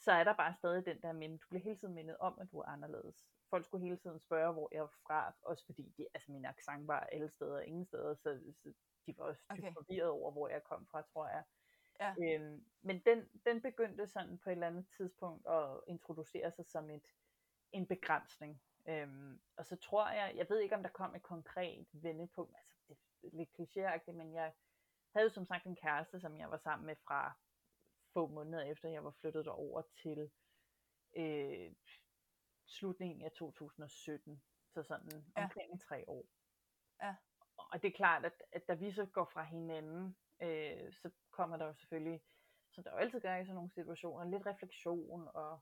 Så er der bare stadig den der men du bliver hele tiden mindet om, at du er anderledes. Folk skulle hele tiden spørge, hvor jeg var fra, også fordi de, altså, min accent var alle steder, ingen steder, så, så de var også okay. forvirret over, hvor jeg kom fra, tror jeg. Ja. Øhm, men den, den begyndte sådan på et eller andet tidspunkt at introducere sig som et, en begrænsning. Øhm, og så tror jeg, jeg ved ikke om der kom et konkret vendepunkt, altså det er lidt klichéagtigt, men jeg havde som sagt en kæreste, som jeg var sammen med fra få måneder efter, jeg var flyttet over til øh, slutningen af 2017, så sådan ja. omkring tre år. Ja. Og det er klart, at, at da vi så går fra hinanden, øh, så kommer der jo selvfølgelig, som der jo altid gør i sådan nogle situationer, lidt refleksion og,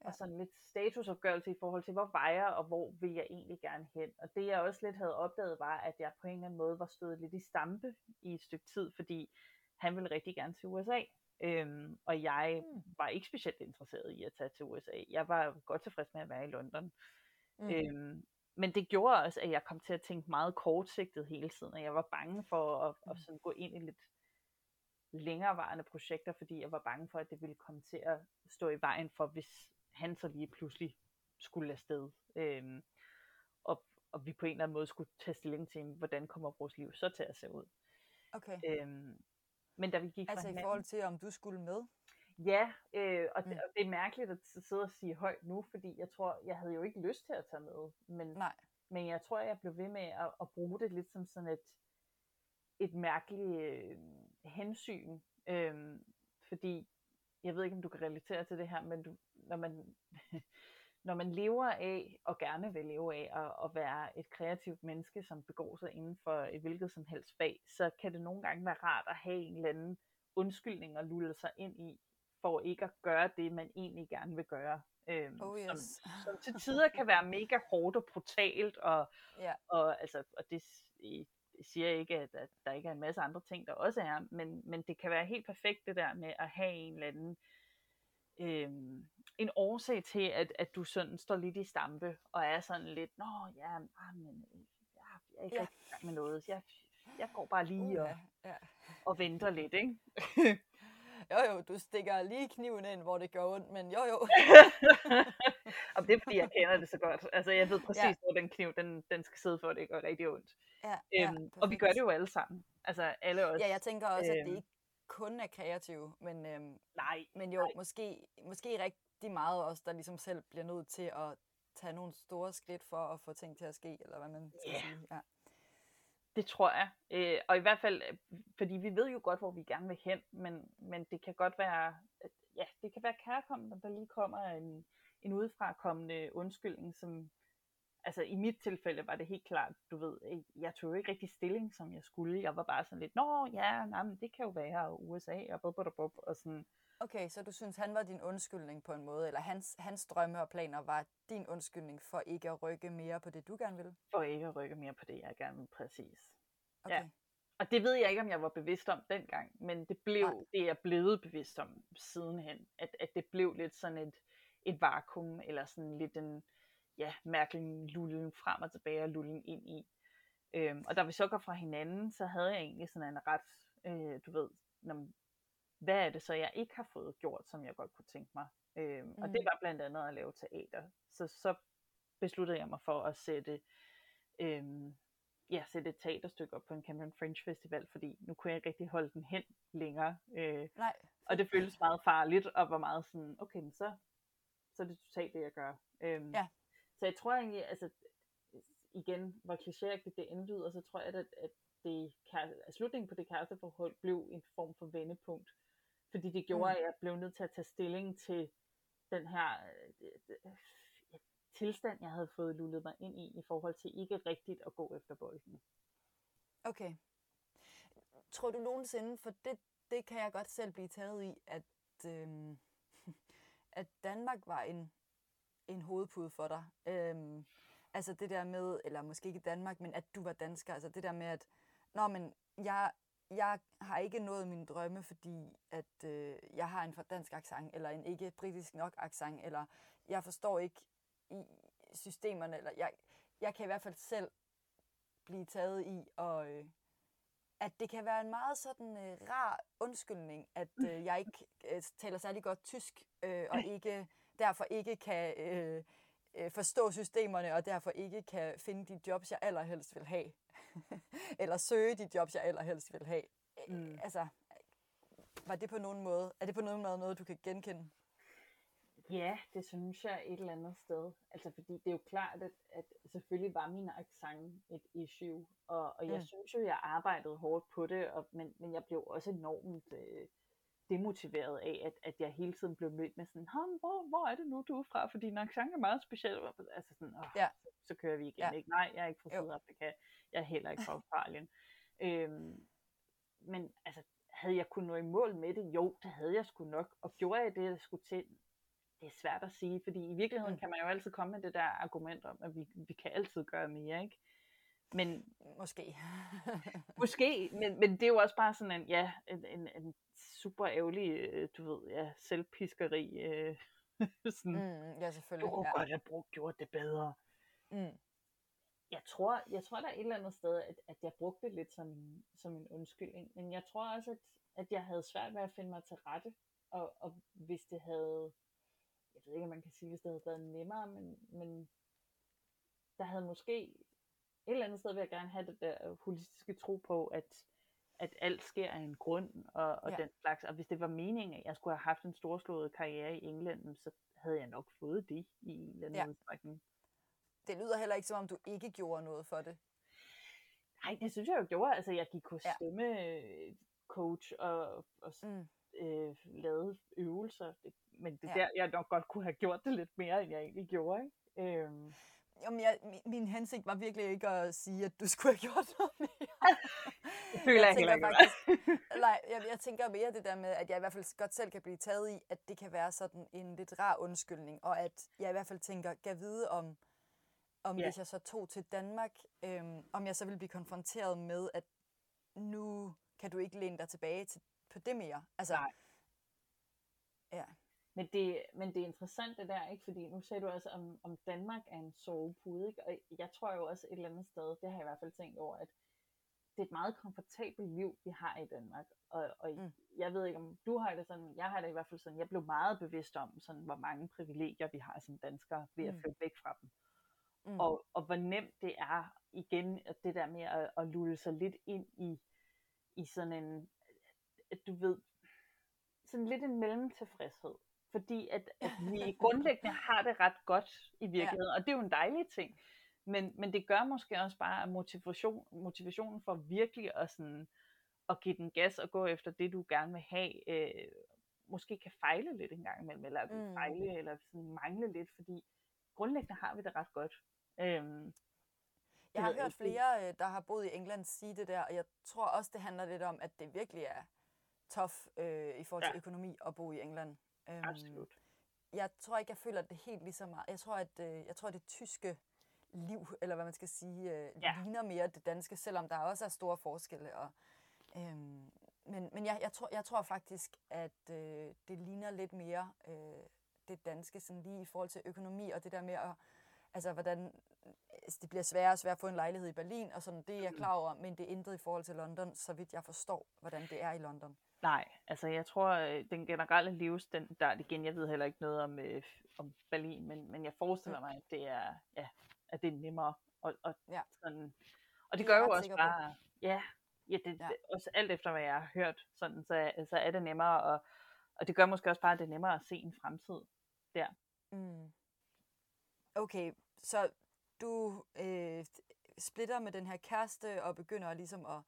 ja. og sådan lidt statusopgørelse i forhold til, hvor vejer og hvor vil jeg egentlig gerne hen. Og det jeg også lidt havde opdaget var, at jeg på en eller anden måde var stået lidt i stampe i et stykke tid, fordi han ville rigtig gerne til USA. Øhm, og jeg mm. var ikke specielt interesseret i at tage til USA. Jeg var godt tilfreds med at være i London. Mm. Øhm, men det gjorde også, at jeg kom til at tænke meget kortsigtet hele tiden, og jeg var bange for at, at mm. sådan gå ind i lidt længerevarende projekter, fordi jeg var bange for, at det ville komme til at stå i vejen for, hvis han så lige pludselig skulle afsted. Øhm, og, og vi på en eller anden måde skulle tage stilling til, hvordan kommer vores liv så til at se ud. Okay. Øhm, men da vi gik altså fra i forhold til, om du skulle med? Ja, øh, og, mm. det, og det er mærkeligt at sidde og sige højt nu, fordi jeg tror, jeg havde jo ikke lyst til at tage med, men, Nej. men jeg tror, jeg blev ved med at, at bruge det lidt som sådan et, et mærkeligt øh, hensyn, øh, fordi jeg ved ikke, om du kan relatere til det her, men du, når man når man lever af, og gerne vil leve af, at, at være et kreativt menneske, som begår sig inden for et hvilket som helst fag, så kan det nogle gange være rart at have en eller anden undskyldning at lulle sig ind i, for ikke at gøre det, man egentlig gerne vil gøre. Øhm, oh, yes. som, som til tider kan være mega hårdt og brutalt, og, yeah. og, altså, og det siger ikke, at, at der ikke er en masse andre ting, der også er, men, men det kan være helt perfekt det der med at have en eller anden øhm, en årsag til, at, at du sådan står lidt i stampe, og er sådan lidt, nå ja, ah, men, jeg, jeg er ikke ja. rigtig med noget, jeg, jeg går bare lige uh, og, ja. og venter lidt, ikke? jo jo, du stikker lige kniven ind, hvor det gør ondt, men jo jo. og det er fordi, jeg kender det så godt. Altså, jeg ved præcis, ja. hvor den kniv, den, den skal sidde for, at det gør rigtig ondt. Ja, øhm, ja, og vi gør det jo alle sammen. Altså, alle os. Ja, jeg tænker også, øhm, at det ikke kun er kreative, men, øhm, nej, men jo, nej. Måske, måske rigtig meget også, der ligesom selv bliver nødt til at tage nogle store skridt for at få ting til at ske, eller hvad man skal yeah. sige. Ja. Det tror jeg. Øh, og i hvert fald, øh, fordi vi ved jo godt, hvor vi gerne vil hen, men, men det kan godt være, ja, det kan være kærkommende, der lige kommer en, en udefrakommende undskyldning, som, altså i mit tilfælde var det helt klart, du ved, jeg tog jo ikke rigtig stilling, som jeg skulle. Jeg var bare sådan lidt, nå ja, nej, men det kan jo være USA, og bub, bub, bub, og sådan. Okay, så du synes, han var din undskyldning på en måde, eller hans, hans drømme og planer var din undskyldning for ikke at rykke mere på det, du gerne vil? For ikke at rykke mere på det, jeg gerne vil, præcis. Okay. Ja. Og det ved jeg ikke, om jeg var bevidst om dengang, men det blev Nej. det, jeg blevet bevidst om sidenhen, at, at det blev lidt sådan et, et vakuum, eller sådan lidt en, ja, mærkelig lullen frem og tilbage og lullen ind i. Øhm, og da vi så går fra hinanden, så havde jeg egentlig sådan en ret, øh, du ved, når, hvad er det så, jeg ikke har fået gjort, som jeg godt kunne tænke mig. Øhm, mm. Og det mm. var blandt andet at lave teater. Så så besluttede jeg mig for at sætte, øhm, ja, sætte et teaterstykke op på en Cameron French Festival, fordi nu kunne jeg ikke rigtig holde den hen længere. Øh, Nej. Og det føltes meget farligt, og var meget sådan, okay, men så, så er det totalt det, jeg gør. Øhm, ja. Så jeg tror egentlig, altså igen, hvor klichéagtigt det indlyder, så tror jeg, at, at det, slutningen på det kæresteforhold blev en form for vendepunkt. Fordi det gjorde, mm. at jeg blev nødt til at tage stilling til den her øh, tilstand, jeg havde fået lullet mig ind i, i forhold til ikke rigtigt at gå efter bolden. Okay. Tror du nogensinde, for det, det kan jeg godt selv blive taget i, at, øhm, at Danmark var en en hovedpude for dig. Øhm, altså det der med, eller måske ikke Danmark, men at du var dansker. Altså det der med, at når men jeg, jeg har ikke nået mine drømme, fordi at øh, jeg har en for dansk accent, eller en ikke britisk nok accent, eller jeg forstår ikke i systemerne, eller jeg, jeg kan i hvert fald selv blive taget i, og øh, at det kan være en meget sådan øh, rar undskyldning, at øh, jeg ikke øh, taler særlig godt tysk, øh, og ikke derfor ikke kan øh, øh, forstå systemerne, og derfor ikke kan finde de jobs, jeg allerhelst vil have. Eller søge de jobs, jeg allerhelst vil have. Mm. Altså, var det på nogen måde, er det på nogen måde noget, du kan genkende? Ja, det synes jeg et eller andet sted. Altså, fordi det er jo klart, at, at selvfølgelig var min accent et issue, og, og jeg mm. synes jo, jeg arbejdede hårdt på det, og, men, men jeg blev også enormt øh, demotiveret af, at, at jeg hele tiden blev mødt med sådan, hvor, hvor er det nu, du er fra? For din accent er meget speciel. Altså sådan, åh, ja. så, så kører vi igen. Ja. Ikke? Nej, jeg er ikke fra Sydafrika. Jeg er heller ikke fra Australien. øhm, men altså, havde jeg kunnet nå i mål med det? Jo, det havde jeg sgu nok. Og gjorde jeg det, jeg skulle til? Det er svært at sige, fordi i virkeligheden mm. kan man jo altid komme med det der argument om, at vi, vi kan altid gøre mere, ikke? Men, måske. måske, men, men det er jo også bare sådan en, ja, en, en, en super ærgerlig, øh, du ved, ja, selvpiskeri. Øh, sådan, mm, ja, selvfølgelig. Du kunne ja. godt have brugt, gjort det bedre. Mm. Jeg tror, jeg tror, der er et eller andet sted, at, at jeg brugte det lidt som, som en undskyldning. Men jeg tror også, at, at jeg havde svært ved at finde mig til rette. Og, og hvis det havde, jeg ved ikke, om man kan sige, hvis det havde været nemmere, men, men der havde måske et eller andet sted vil jeg gerne have det der holistiske tro på, at, at alt sker af en grund og, og ja. den slags. Og hvis det var meningen, at jeg skulle have haft en storslået karriere i England, så havde jeg nok fået det i en eller anden ja. udstrækning. Det lyder heller ikke, som om du ikke gjorde noget for det. Nej, det synes jeg jo gjorde. Altså, jeg gik hos ja. stemmecoach og, og mm. øh, lavede øvelser. Men det ja. der, jeg nok godt kunne have gjort det lidt mere, end jeg egentlig gjorde. Ikke? Øhm. Jamen, jeg, min, min hensigt var virkelig ikke at sige, at du skulle have gjort noget mere. det føler jeg, jeg heller ikke. Faktisk, nej, jeg, jeg tænker mere det der med, at jeg i hvert fald godt selv kan blive taget i, at det kan være sådan en lidt rar undskyldning, og at jeg i hvert fald tænker, kan vide om, om ja. hvis jeg så tog til Danmark, øhm, om jeg så ville blive konfronteret med, at nu kan du ikke læne dig tilbage til, på det mere. Altså, Nej. Ja. Men det, men det er interessant det der, ikke? Fordi nu sagde du også, om, om Danmark er en sovepude, ikke? Og jeg tror jo også et eller andet sted, det har jeg i hvert fald tænkt over, at det er et meget komfortabelt liv, vi har i Danmark. Og, og mm. jeg ved ikke, om du har det sådan, jeg har det i hvert fald sådan, jeg blev meget bevidst om, sådan, hvor mange privilegier vi har som danskere ved at mm. flytte væk fra dem. Mm. Og, og hvor nemt det er, igen, at det der med at, at lulle sig lidt ind i, i sådan en, at du ved, sådan lidt en mellemtilfredshed fordi at, at vi grundlæggende har det ret godt i virkeligheden, ja. og det er jo en dejlig ting. Men, men det gør måske også bare, at motivation, motivationen for virkelig at, sådan, at give den gas og gå efter det, du gerne vil have, øh, måske kan fejle lidt en gang imellem, eller mm. fejle, eller sådan mangle lidt, fordi grundlæggende har vi det ret godt. Øhm, jeg har hørt flere, øh, der har boet i England, sige det der, og jeg tror også, det handler lidt om, at det virkelig er tough øh, i forhold til ja. økonomi at bo i England. Øhm, Absolut. Jeg tror ikke, jeg føler det helt lige så meget. Jeg tror, at øh, jeg tror, det tyske liv, eller hvad man skal sige, øh, ja. ligner mere det danske, selvom der også er store forskelle. Og, øhm, men men jeg, jeg, tror, jeg tror faktisk, at øh, det ligner lidt mere øh, det danske, sådan lige i forhold til økonomi og det der med at, altså hvordan altså, det bliver sværere og sværere at få en lejlighed i Berlin, og sådan, det er jeg klar over, men det er intet i forhold til London, så vidt jeg forstår, hvordan det er i London. Nej, altså jeg tror, øh, den generelle livsstandard, igen, jeg ved heller ikke noget om, øh, om Berlin, men, men jeg forestiller mig, at det er, ja, at det er nemmere. Og, og, ja. sådan, og det, det gør jo også bare, på. ja, ja, det, ja. Det, også alt efter hvad jeg har hørt, sådan, så, så er det nemmere, og, og det gør måske også bare, at det er nemmere at se en fremtid der. Mm. Okay, så du øh, splitter med den her kæreste og begynder ligesom at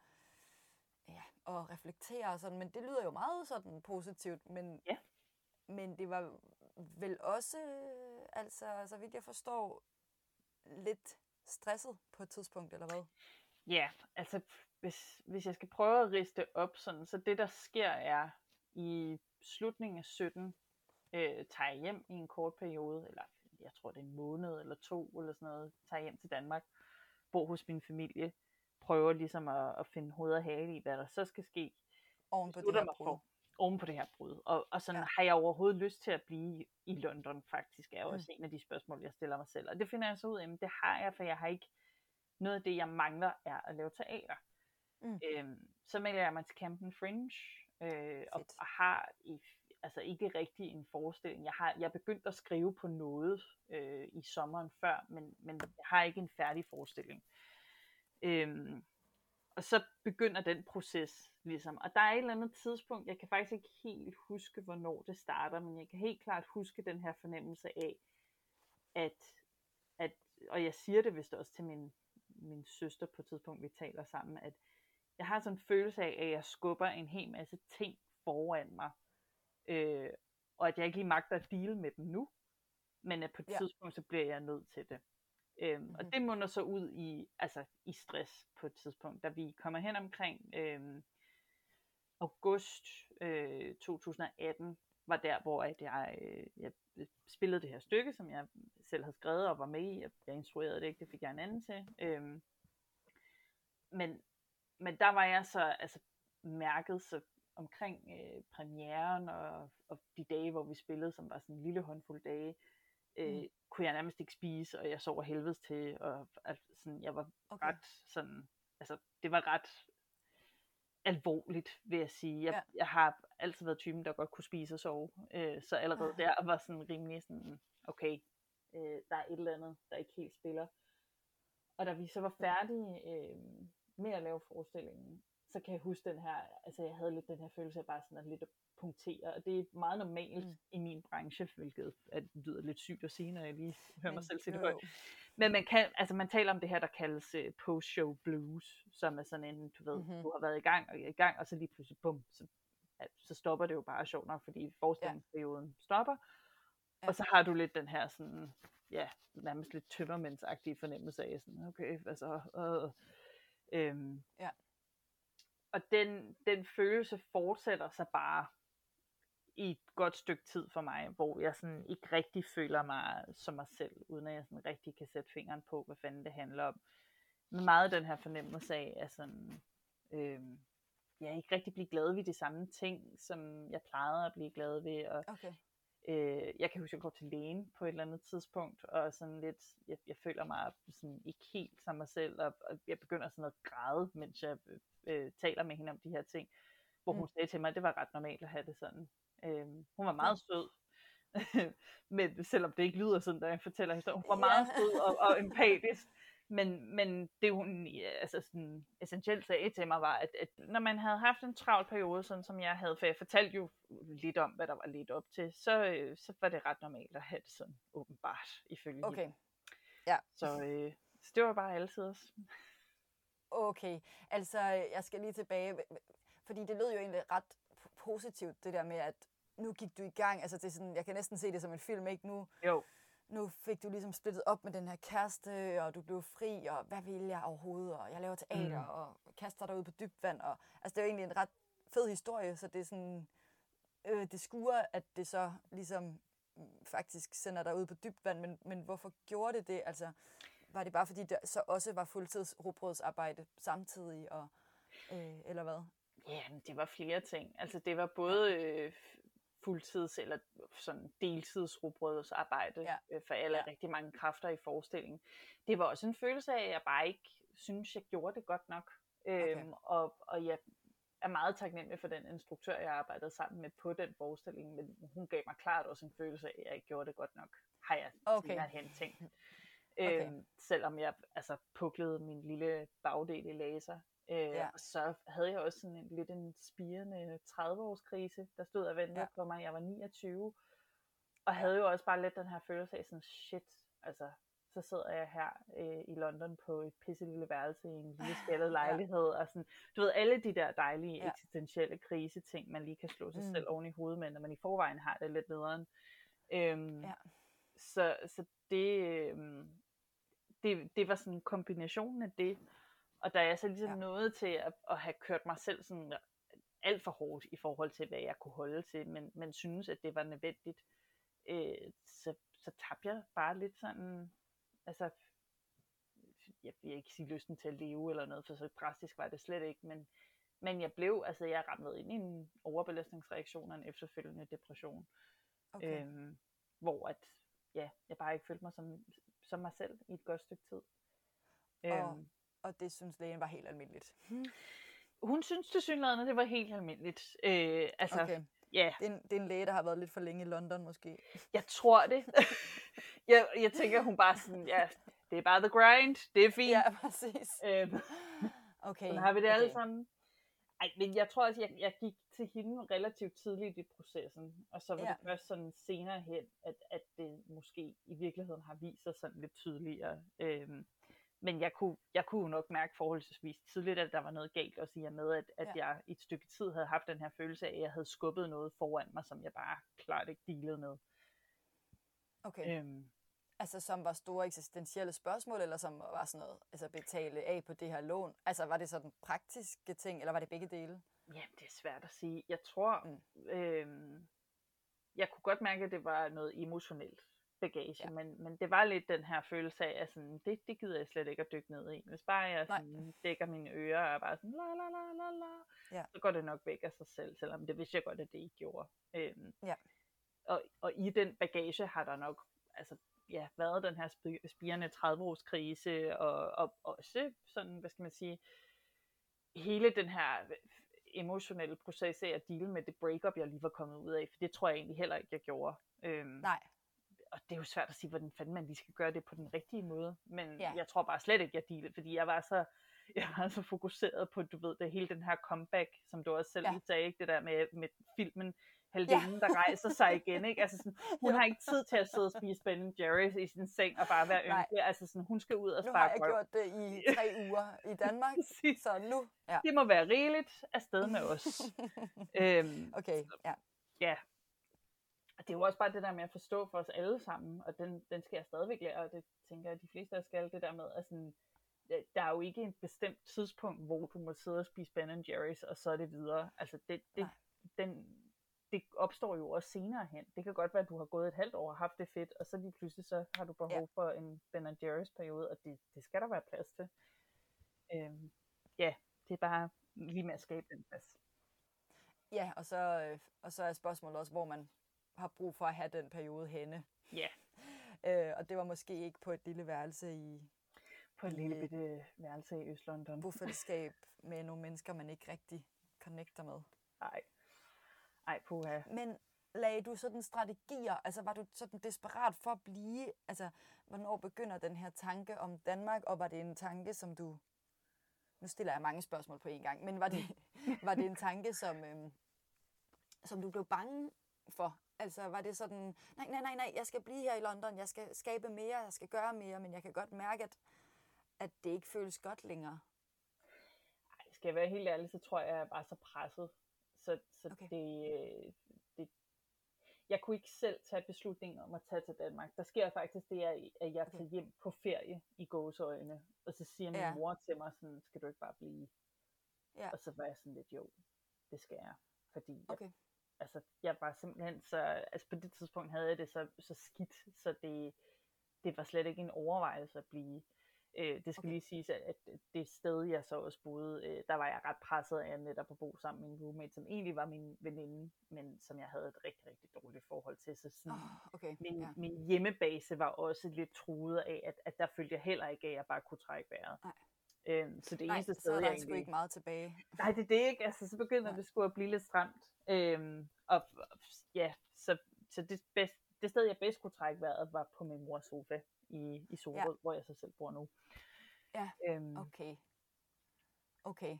ja, at reflektere og sådan, men det lyder jo meget sådan positivt, men, ja. men det var vel også, altså, så vidt jeg forstår, lidt stresset på et tidspunkt, eller hvad? Ja, altså, hvis, hvis jeg skal prøve at riste op sådan, så det der sker er, i slutningen af 17, øh, tager jeg hjem i en kort periode, eller jeg tror det er en måned eller to, eller sådan noget, tager hjem til Danmark, bor hos min familie, prøver ligesom at, at finde hoved og hale i, hvad der så skal ske. Oven på det her brud. for, oven på det her brud. Og, og sådan, Ja. har jeg overhovedet lyst til at blive i London, faktisk, er jo Mm. også en af de spørgsmål, jeg stiller mig selv. Og det finder jeg så ud af, men det har jeg, for jeg har ikke, noget af det, jeg mangler, er at lave teater. Mm. Øhm, så melder jeg mig til Camden Fringe, øh, og, og har i, altså ikke rigtig en forestilling. Jeg har jeg begyndt at skrive på noget øh, i sommeren før, men, men jeg har ikke en færdig forestilling. Øhm, og så begynder den proces ligesom. Og der er et eller andet tidspunkt, jeg kan faktisk ikke helt huske, hvornår det starter, men jeg kan helt klart huske den her fornemmelse af, at, at og jeg siger det vist også til min, min søster på et tidspunkt, vi taler sammen, at jeg har sådan en følelse af, at jeg skubber en hel masse ting foran mig, øh, og at jeg ikke lige magter at deal med dem nu, men at på et ja. tidspunkt, så bliver jeg nødt til det. Øhm, mm-hmm. Mhm. Og det munder så ud i, altså, i stress på et tidspunkt, da vi kommer hen omkring øhm, august øh, 2018, var der, hvor at jeg, øh, jeg spillede det her stykke, som jeg selv havde skrevet og var med i. Jeg, jeg instruerede det ikke, det fik jeg en anden til. Øhm, men, men der var jeg så altså, mærket så omkring øh, premieren og, og de dage, hvor vi spillede, som var sådan en lille håndfuld dage, øh, Mm. kunne jeg nærmest ikke spise, og jeg sov helvedes til, og at, sådan, jeg var Okay. ret sådan, altså det var ret alvorligt, vil jeg sige. Jeg, Ja. jeg har altid været typen, der godt kunne spise og sove, øh, så allerede der var sådan rimelig sådan, okay, øh, der er et eller andet, der ikke helt spiller. Og da vi så var færdige øh, med at lave forestillingen, så kan jeg huske den her, altså jeg havde lidt den her følelse af bare sådan at lidt at punktere, og det er meget normalt Mm. i min branche, hvilket er, lyder lidt sygt at sige, når jeg lige hører mig Men- selv sige det højt. Men man, kan, altså man taler om det her, der kaldes uh, post-show blues, som er sådan en, du ved, Mhm. mm-hmm. du har været i gang og i gang, og så lige pludselig, bum, så, ja, så stopper det jo bare sjovt nok, fordi forestillingsperioden stopper. Ja. Og så har du lidt den her sådan, ja, nærmest lidt tømmermændsagtige fornemmelse af sådan, okay, hvad så? Øh, øhm, Ja. Og den, den følelse fortsætter sig bare i et godt stykke tid for mig, hvor jeg sådan ikke rigtig føler mig som mig selv, uden at jeg sådan rigtig kan sætte fingeren på, hvad fanden det handler om. Men meget den her fornemmelse af, at sådan, øh, jeg ikke rigtig bliver glad ved de samme ting, som jeg plejede at blive glad ved, og Okay. øh, jeg kan huske, at jeg går til lægen på et eller andet tidspunkt, og sådan lidt, jeg, jeg føler mig sådan ikke helt som mig selv, og, og jeg begynder sådan at græde, mens jeg øh, taler med hende om de her ting, hvor hun Mm. sagde til mig, at det var ret normalt at have det sådan. Øh, hun var meget sød, men selvom det ikke lyder sådan, da jeg fortæller historien, hun var meget Ja. sød og, og empatisk, men, men det hun ja, altså sådan, essentielt sagde til mig var, at, at når man havde haft en travl periode, sådan som jeg havde, for jeg fortalte jo lidt om, hvad der var lidt op til, så, øh, så var det ret normalt at have det sådan, åbenbart, ifølge Okay. hende. Så, øh, så det var bare altid også. Okay, altså jeg skal lige tilbage, fordi det lød jo egentlig ret positivt, det der med, at nu gik du i gang, altså det er sådan, jeg kan næsten se det som en film, ikke? Nu, Jo, nu fik du ligesom splittet op med den her kæreste, og du blev fri, og hvad vil jeg overhovedet, og jeg laver teater, mm. og kaster dig ud på dybt vand, og altså det er jo egentlig en ret fed historie, så det er sådan, øh, det skuer, at det så ligesom faktisk sender dig ud på dybt vand, men, men hvorfor gjorde det det? Altså, var det bare fordi, der så også var fuldtids rugbrødsarbejde samtidig, og, øh, eller hvad? Ja, det var flere ting. Altså det var både øh, fuldtids- eller sådan deltidsrugbrødsarbejde Ja. øh, for alle Ja. rigtig mange kræfter i forestillingen. Det var også en følelse af, at jeg bare ikke synes, jeg gjorde det godt nok. Øhm, og, og jeg er meget taknemmelig for den instruktør, jeg arbejdede sammen med på den forestilling, men hun gav mig klart også en følelse af, at jeg ikke gjorde det godt nok, har jeg Okay. hen tænkt. Okay. Øhm, selvom jeg altså puklede min lille bagdel i laser. Øh, Ja. ja. Og så havde jeg også sådan en lidt en spirende 30-års krise, der stod og ventede Ja. ja. på mig. Jeg var 29, og havde jo også bare lidt den her følelse af sådan, shit, altså, så sidder jeg her øh, i London på et pisse lille værelse i en lille skældet lejlighed, og sådan, du ved, alle de der dejlige Ja. ja. eksistentielle kriseting, man lige kan slå sig Mm. selv oven i hovedet med, når man i forvejen har det lidt nederen. Øhm, Ja. så, så det, øhm, det, det var sådan en kombination af det, og da jeg så ligesom Ja. nåede til at, at have kørt mig selv sådan alt for hårdt i forhold til, hvad jeg kunne holde til, men, men synes, at det var nødvendigt, øh, så, så tabte jeg bare lidt sådan, altså jeg vil ikke sige lysten til at leve eller noget, for så drastisk var det slet ikke, men, men jeg blev, altså jeg ramlede ind i en overbelastningsreaktion og en efterfølgende depression, Okay. øhm, hvor at, ja, jeg bare ikke følte mig som, som mig selv i et godt stykke tid. Øhm, Og det synes lægen var helt almindeligt. hun synes til synligheden, det var helt almindeligt. Øh, altså, Okay. ja, Det er, en, det er en læge, der har været lidt for længe i London måske. jeg tror det. jeg, jeg tænker, hun bare sådan, ja, det er bare the grind, det er fint. Ja, præcis. Øhm, Okay. sådan har vi det alle okay. sammen. Ej, men jeg tror også, jeg, jeg gik til hende relativt tidligt i processen, og så var Ja. det først sådan senere hen, at, at det måske i virkeligheden har vist sig sådan lidt tydeligere. Øhm, men jeg kunne, jeg kunne nok mærke forholdsvis tidligt, at der var noget galt også i og med, at, at Ja. jeg i et stykke tid havde haft den her følelse af, at jeg havde skubbet noget foran mig, som jeg bare klart ikke dealede med. Okay. Øhm, Altså som var store eksistentielle spørgsmål, eller som var sådan noget, altså betale af på det her lån? Altså var det sådan praktiske ting, eller var det begge dele? Jamen, det er svært at sige. Jeg tror, mm. øhm, jeg kunne godt mærke, at det var noget emotionelt bagage, Ja. men, men det var lidt den her følelse af, at sådan, det, det gider jeg slet ikke at dykke ned i. Hvis bare jeg Nej. sådan, dækker mine ører og er bare sådan, la la la la la, Ja. så går det nok væk af sig selv, selvom det vidste jeg godt, at det ikke gjorde. Øhm, Ja. og, og i den bagage har der nok altså, ja, været den her spi- spirende 30-års krise, og, og, og også sådan, hvad skal man sige, hele den her emotionelle proces af at deale med det breakup, jeg lige var kommet ud af, for det tror jeg egentlig heller ikke, jeg gjorde. Øhm, Nej. Og det er jo svært at sige, hvordan fanden man lige skal gøre det på den rigtige måde, men Ja. jeg tror bare slet ikke, jeg dealede, fordi jeg var så jeg var så fokuseret på, du ved, det hele den her comeback, som du også selv Ja. sagde, ikke? det der med, med filmen, heldinden, ja. der rejser sig igen, ikke? Altså sådan, hun Jo. har ikke tid til at sidde og spise Ben Jerry's i sin seng og bare være ynkelig, altså sådan, hun skal ud og Nu har spare jeg røv. gjort det i tre uger i Danmark, så nu... Ja. Det må være rigeligt afsted med os. øhm, Okay, ja. ja. Og det er jo også bare det der med at forstå for os alle sammen, og den, den skal jeg stadigvæk lære, og det tænker jeg, de fleste af skal, det der med, at sådan, der er jo ikke en bestemt tidspunkt, hvor du må sidde og spise Ben Jerry's, og så er det videre. Altså, det, det, Nej. den, det opstår jo også senere hen. Det kan godt være, at du har gået et halvt år og haft det fedt, og så lige pludselig så har du behov Ja. ja. for en Ben Jerry's periode, og det, det skal der være plads til. Øhm, ja, det er bare lige med at skabe den plads. Ja, og så, øh, og så er spørgsmålet også, hvor man har brug for at have den periode henne. Ja, Øh, og det var måske ikke på et lille værelse i på et lille øh, bitte værelse i Øst-London. bofællesskab med nogle mennesker, man ikke rigtig connecter med. Nej. Ej, puha. Men lagde du sådan strategier, altså var du sådan desperat for at blive, altså hvornår begynder den her tanke om Danmark, og var det en tanke, som du, nu stiller jeg mange spørgsmål på en gang, men var det, var det en tanke, som, øhm, som du blev bange for? Altså var det sådan, nej, nej, nej, nej, jeg skal blive her i London, jeg skal skabe mere, jeg skal gøre mere, men jeg kan godt mærke, at, at det ikke føles godt længere. Ej, skal jeg være helt ærlig, så tror jeg, jeg er bare så presset. Så, så Okay. det, øh, det, jeg kunne ikke selv tage beslutningen om at tage til Danmark. Der sker faktisk det, at at jeg tager hjem på ferie i gåseøjne, og så siger min Ja. mor til mig sådan, skal du ikke bare blive? Ja. Og så var jeg sådan lidt, jo, det skal jeg. Fordi jeg, Okay. Altså, jeg var simpelthen så, altså på det tidspunkt havde jeg det så, så skidt, så det, det var slet ikke en overvejelse at blive. Øh, det skal Okay. lige siges, at, at det sted, jeg så også boede, øh, der var jeg ret presset af netop at bo sammen med en roommate, som egentlig var min veninde, men som jeg havde et rigtig, rigtig dårligt forhold til. Så sådan, Oh, okay. min, Ja. min hjemmebase var også lidt truet af, at, at der følte jeg heller ikke, at jeg bare kunne trække vejret. Nej. Øhm, så det Nej, eneste så sted, er jeg der sgu egentlig... ikke meget tilbage. Nej, det er det ikke. Altså, så begynder Nej. det sgu at blive lidt stramt. Øhm, og og- ja, så, så det, bedst, det sted, jeg bedst kunne trække vejret, var på min mors sofa i, i Sorød, ja. hvor jeg så selv bor nu. Ja, Øhm, Okay. Okay.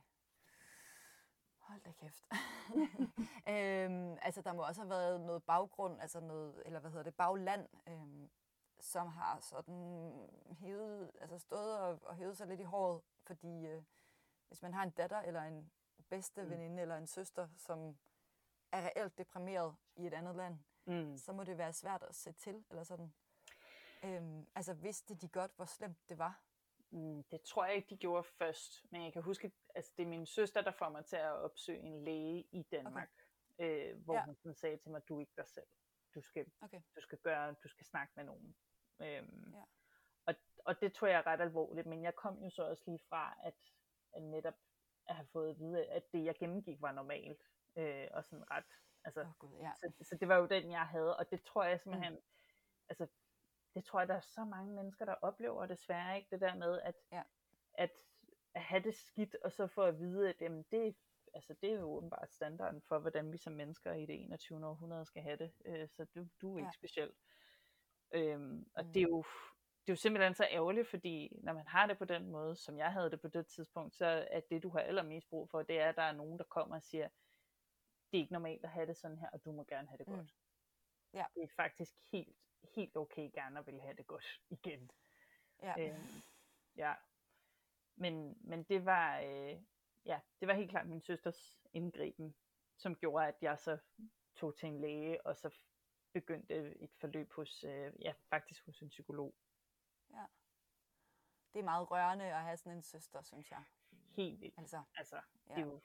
Hold da kæft. øhm, altså, der må også have været noget baggrund, altså noget, eller hvad hedder det, bagland, øhm, som har sådan hævet, altså stået og, og hævet sig lidt i håret, fordi øh, hvis man har en datter eller en bedste Mm. veninde eller en søster, som er reelt deprimeret i et andet land, mm, så må det være svært at se til, eller sådan. Øhm, altså, vidste de godt, hvor slemt det var? mm, det tror jeg ikke, de gjorde først. Men jeg kan huske, altså det er min søster, der får mig til at opsøge en læge i Danmark. Okay. Øh, hvor ja. hun sådan sagde til mig, du er ikke dig selv. Du skal, Okay. du skal gøre, du skal snakke med nogen. Øhm, Ja. og, og det tror jeg er ret alvorligt, men jeg kom jo så også lige fra, at, at netop at have fået at vide, at det jeg gennemgik var normalt, øh, og sådan ret, altså, oh, God, ja. så, så det var jo den, jeg havde, og det tror jeg simpelthen, mm. altså, det tror jeg, der er så mange mennesker, der oplever desværre ikke, det der med, at, ja. at, at have det skidt, og så få at vide, at jamen, det, altså, det er jo åbenbart standarden for, hvordan vi som mennesker i det 21. århundrede skal have det, øh, så du, du er ikke ja. speciel. Øhm, og mm. det er jo det er jo simpelthen så ærgerligt, fordi når man har det på den måde, som jeg havde det på det tidspunkt, så er det, du har allermest brug for, det er, at der er nogen, der kommer og siger, det er ikke normalt at have det sådan her, og du må gerne have det godt. Mm. Ja. Det er faktisk helt, helt okay gerne at vil have det godt igen. Ja. Øhm, ja. Men, men det var, øh, ja, det var helt klart min søsters indgriben, som gjorde, at jeg så tog til en læge, og så begyndte et forløb hos, øh, ja, faktisk hos en psykolog. Ja. Det er meget rørende at have sådan en søster, synes jeg. Helt vildt. Altså, altså ja. det, er jo,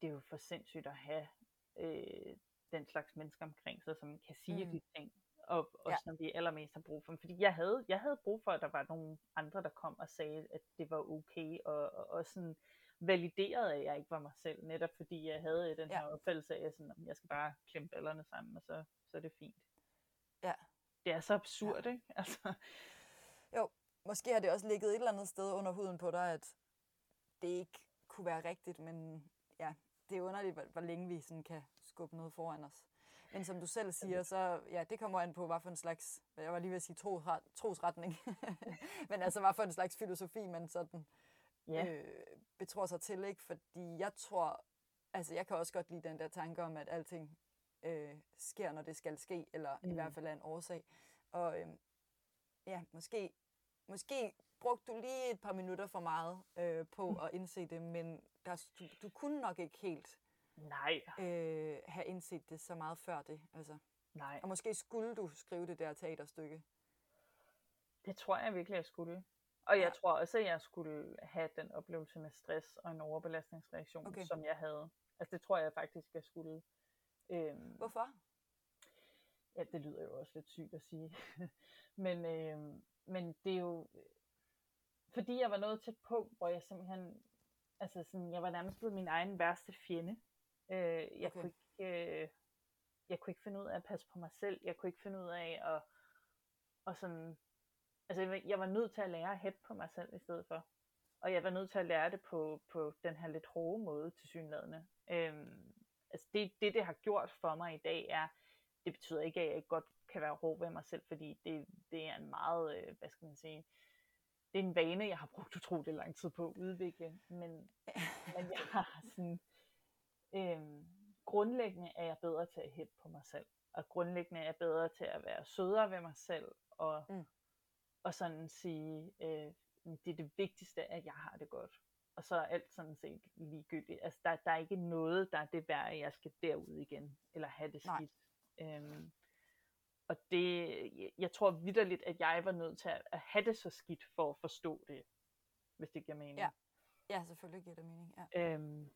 det er jo for sindssygt at have øh, den slags mennesker omkring sig, som kan sige mm. de ting, og også ja. når vi allermest har brug for dem. Fordi jeg havde, jeg havde brug for, at der var nogle andre, der kom og sagde, at det var okay, og, og, og sådan validerede, at jeg ikke var mig selv, netop fordi jeg havde den ja. her opfattelse af, at sådan, jeg skal bare klemme ballerne sammen, og så, så er det fint. Ja. Det er så absurd, ja. ikke? Altså, jo, måske har det også ligget et eller andet sted under huden på dig, at det ikke kunne være rigtigt, men ja, det er underligt, hvor, hvor længe vi sådan kan skubbe noget foran os. Men som du selv siger, så ja, det kommer an på, hvad for en slags, jeg var lige ved at sige trosret, trosretning, men altså, hvad for en slags filosofi man sådan ja. øh, betror sig til, ikke? Fordi jeg tror, altså jeg kan også godt lide den der tanke om, at alting øh, sker, når det skal ske, eller mm. i hvert fald er en årsag. Og øh, ja, måske måske brugte du lige et par minutter for meget øh, på mm. at indse det, men der, du, du kunne nok ikke helt Nej. Øh, have indset det så meget før det. Altså. Nej. Og måske skulle du skrive det der teaterstykke. Det tror jeg virkelig, jeg skulle. Og jeg ja. tror også, at jeg skulle have den oplevelse med stress og en overbelastningsreaktion, okay. som jeg havde. Altså det tror jeg faktisk, jeg skulle. Øhm, Hvorfor? Ja, det lyder jo også lidt sygt at sige. men, øhm, men det er jo, fordi jeg var nået til et punkt, hvor jeg simpelthen, altså sådan, jeg var nærmest blevet min egen værste fjende. Øh, jeg, okay. kunne ikke, øh, jeg kunne ikke finde ud af at passe på mig selv. Jeg kunne ikke finde ud af at, og sådan, altså jeg var nødt til at lære at hætte på mig selv i stedet for. Og jeg var nødt til at lære det på, på den her lidt hårde måde til synlædende. Øhm, altså det, det, det har gjort for mig i dag, er, det betyder ikke, at jeg ikke godt kan være hård ved mig selv, fordi det, det er en meget, øh, hvad skal man sige, det er en vane, jeg har brugt utrolig lang tid på at udvikle, men, men jeg har sådan, øhm, grundlæggende er jeg bedre til at hætte på mig selv, og grundlæggende er jeg bedre til at være sødere ved mig selv, og, mm og sådan sige, øh, det er det vigtigste, at jeg har det godt. Og så er alt sådan set ligegyldigt. Altså, der, der er ikke noget, der er det værd, at jeg skal derud igen, eller have det skidt. Øhm, og det, jeg tror vidderligt, at jeg var nødt til at have det så skidt for at forstå det, hvis det giver mening. Ja, ja selvfølgelig giver det mening. Ja. Øhm,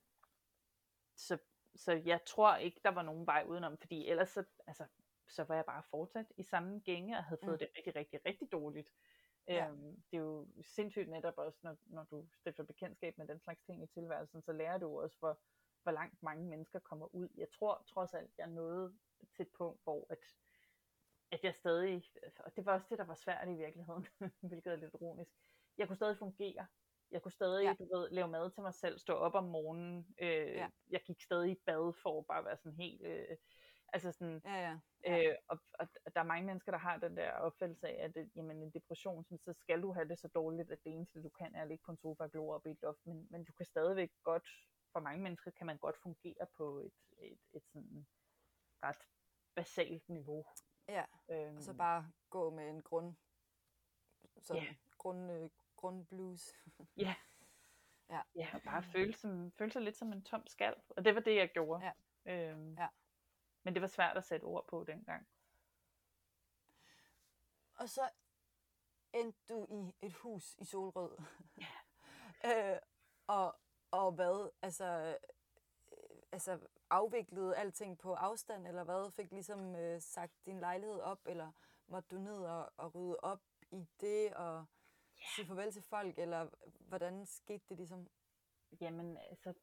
så, så jeg tror ikke, der var nogen vej udenom, fordi ellers så, altså, så var jeg bare fortsat i samme gænge og havde fået mm. det rigtig, rigtig, rigtig dårligt. Ja. Øhm, det er jo sindssygt netop også, når, når du stifter bekendtskab med den slags ting i tilværelsen, så lærer du også, hvor, hvor langt mange mennesker kommer ud. Jeg tror trods alt, jeg nåede til et punkt, hvor at, at jeg stadig, og det var også det, der var svært i virkeligheden, hvilket er lidt ironisk, jeg kunne stadig fungere. Jeg kunne stadig, ja. du ved, lave mad til mig selv, stå op om morgenen. Øh, ja. Jeg gik stadig i bad for at bare være sådan helt... Øh, altså sådan, ja, ja. Ja. Øh, og, og, der er mange mennesker, der har den der opfattelse af, at det, jamen, en depression, så skal du have det så dårligt, at det eneste, du kan, er at ligge på en sofa og glo op i et loft. Men, men du kan stadigvæk godt, for mange mennesker kan man godt fungere på et, et, et sådan ret basalt niveau. Ja, øhm, og så bare gå med en grund, sådan, yeah. grund, øh, grundblues. ja. ja. Ja, og bare føle, som, føle sig lidt som en tom skal. Og det var det, jeg gjorde. Ja. Øhm, ja. Men det var svært at sætte ord på dengang. Og så endte du i et hus i Solrød. Ja. øh, og, og hvad, altså, øh, altså afviklede alting på afstand, eller hvad? Fik ligesom øh, sagt din lejlighed op, eller måtte du ned og, og rydde op i det, og sige farvel til folk, eller hvordan skete det ligesom? Jamen, altså,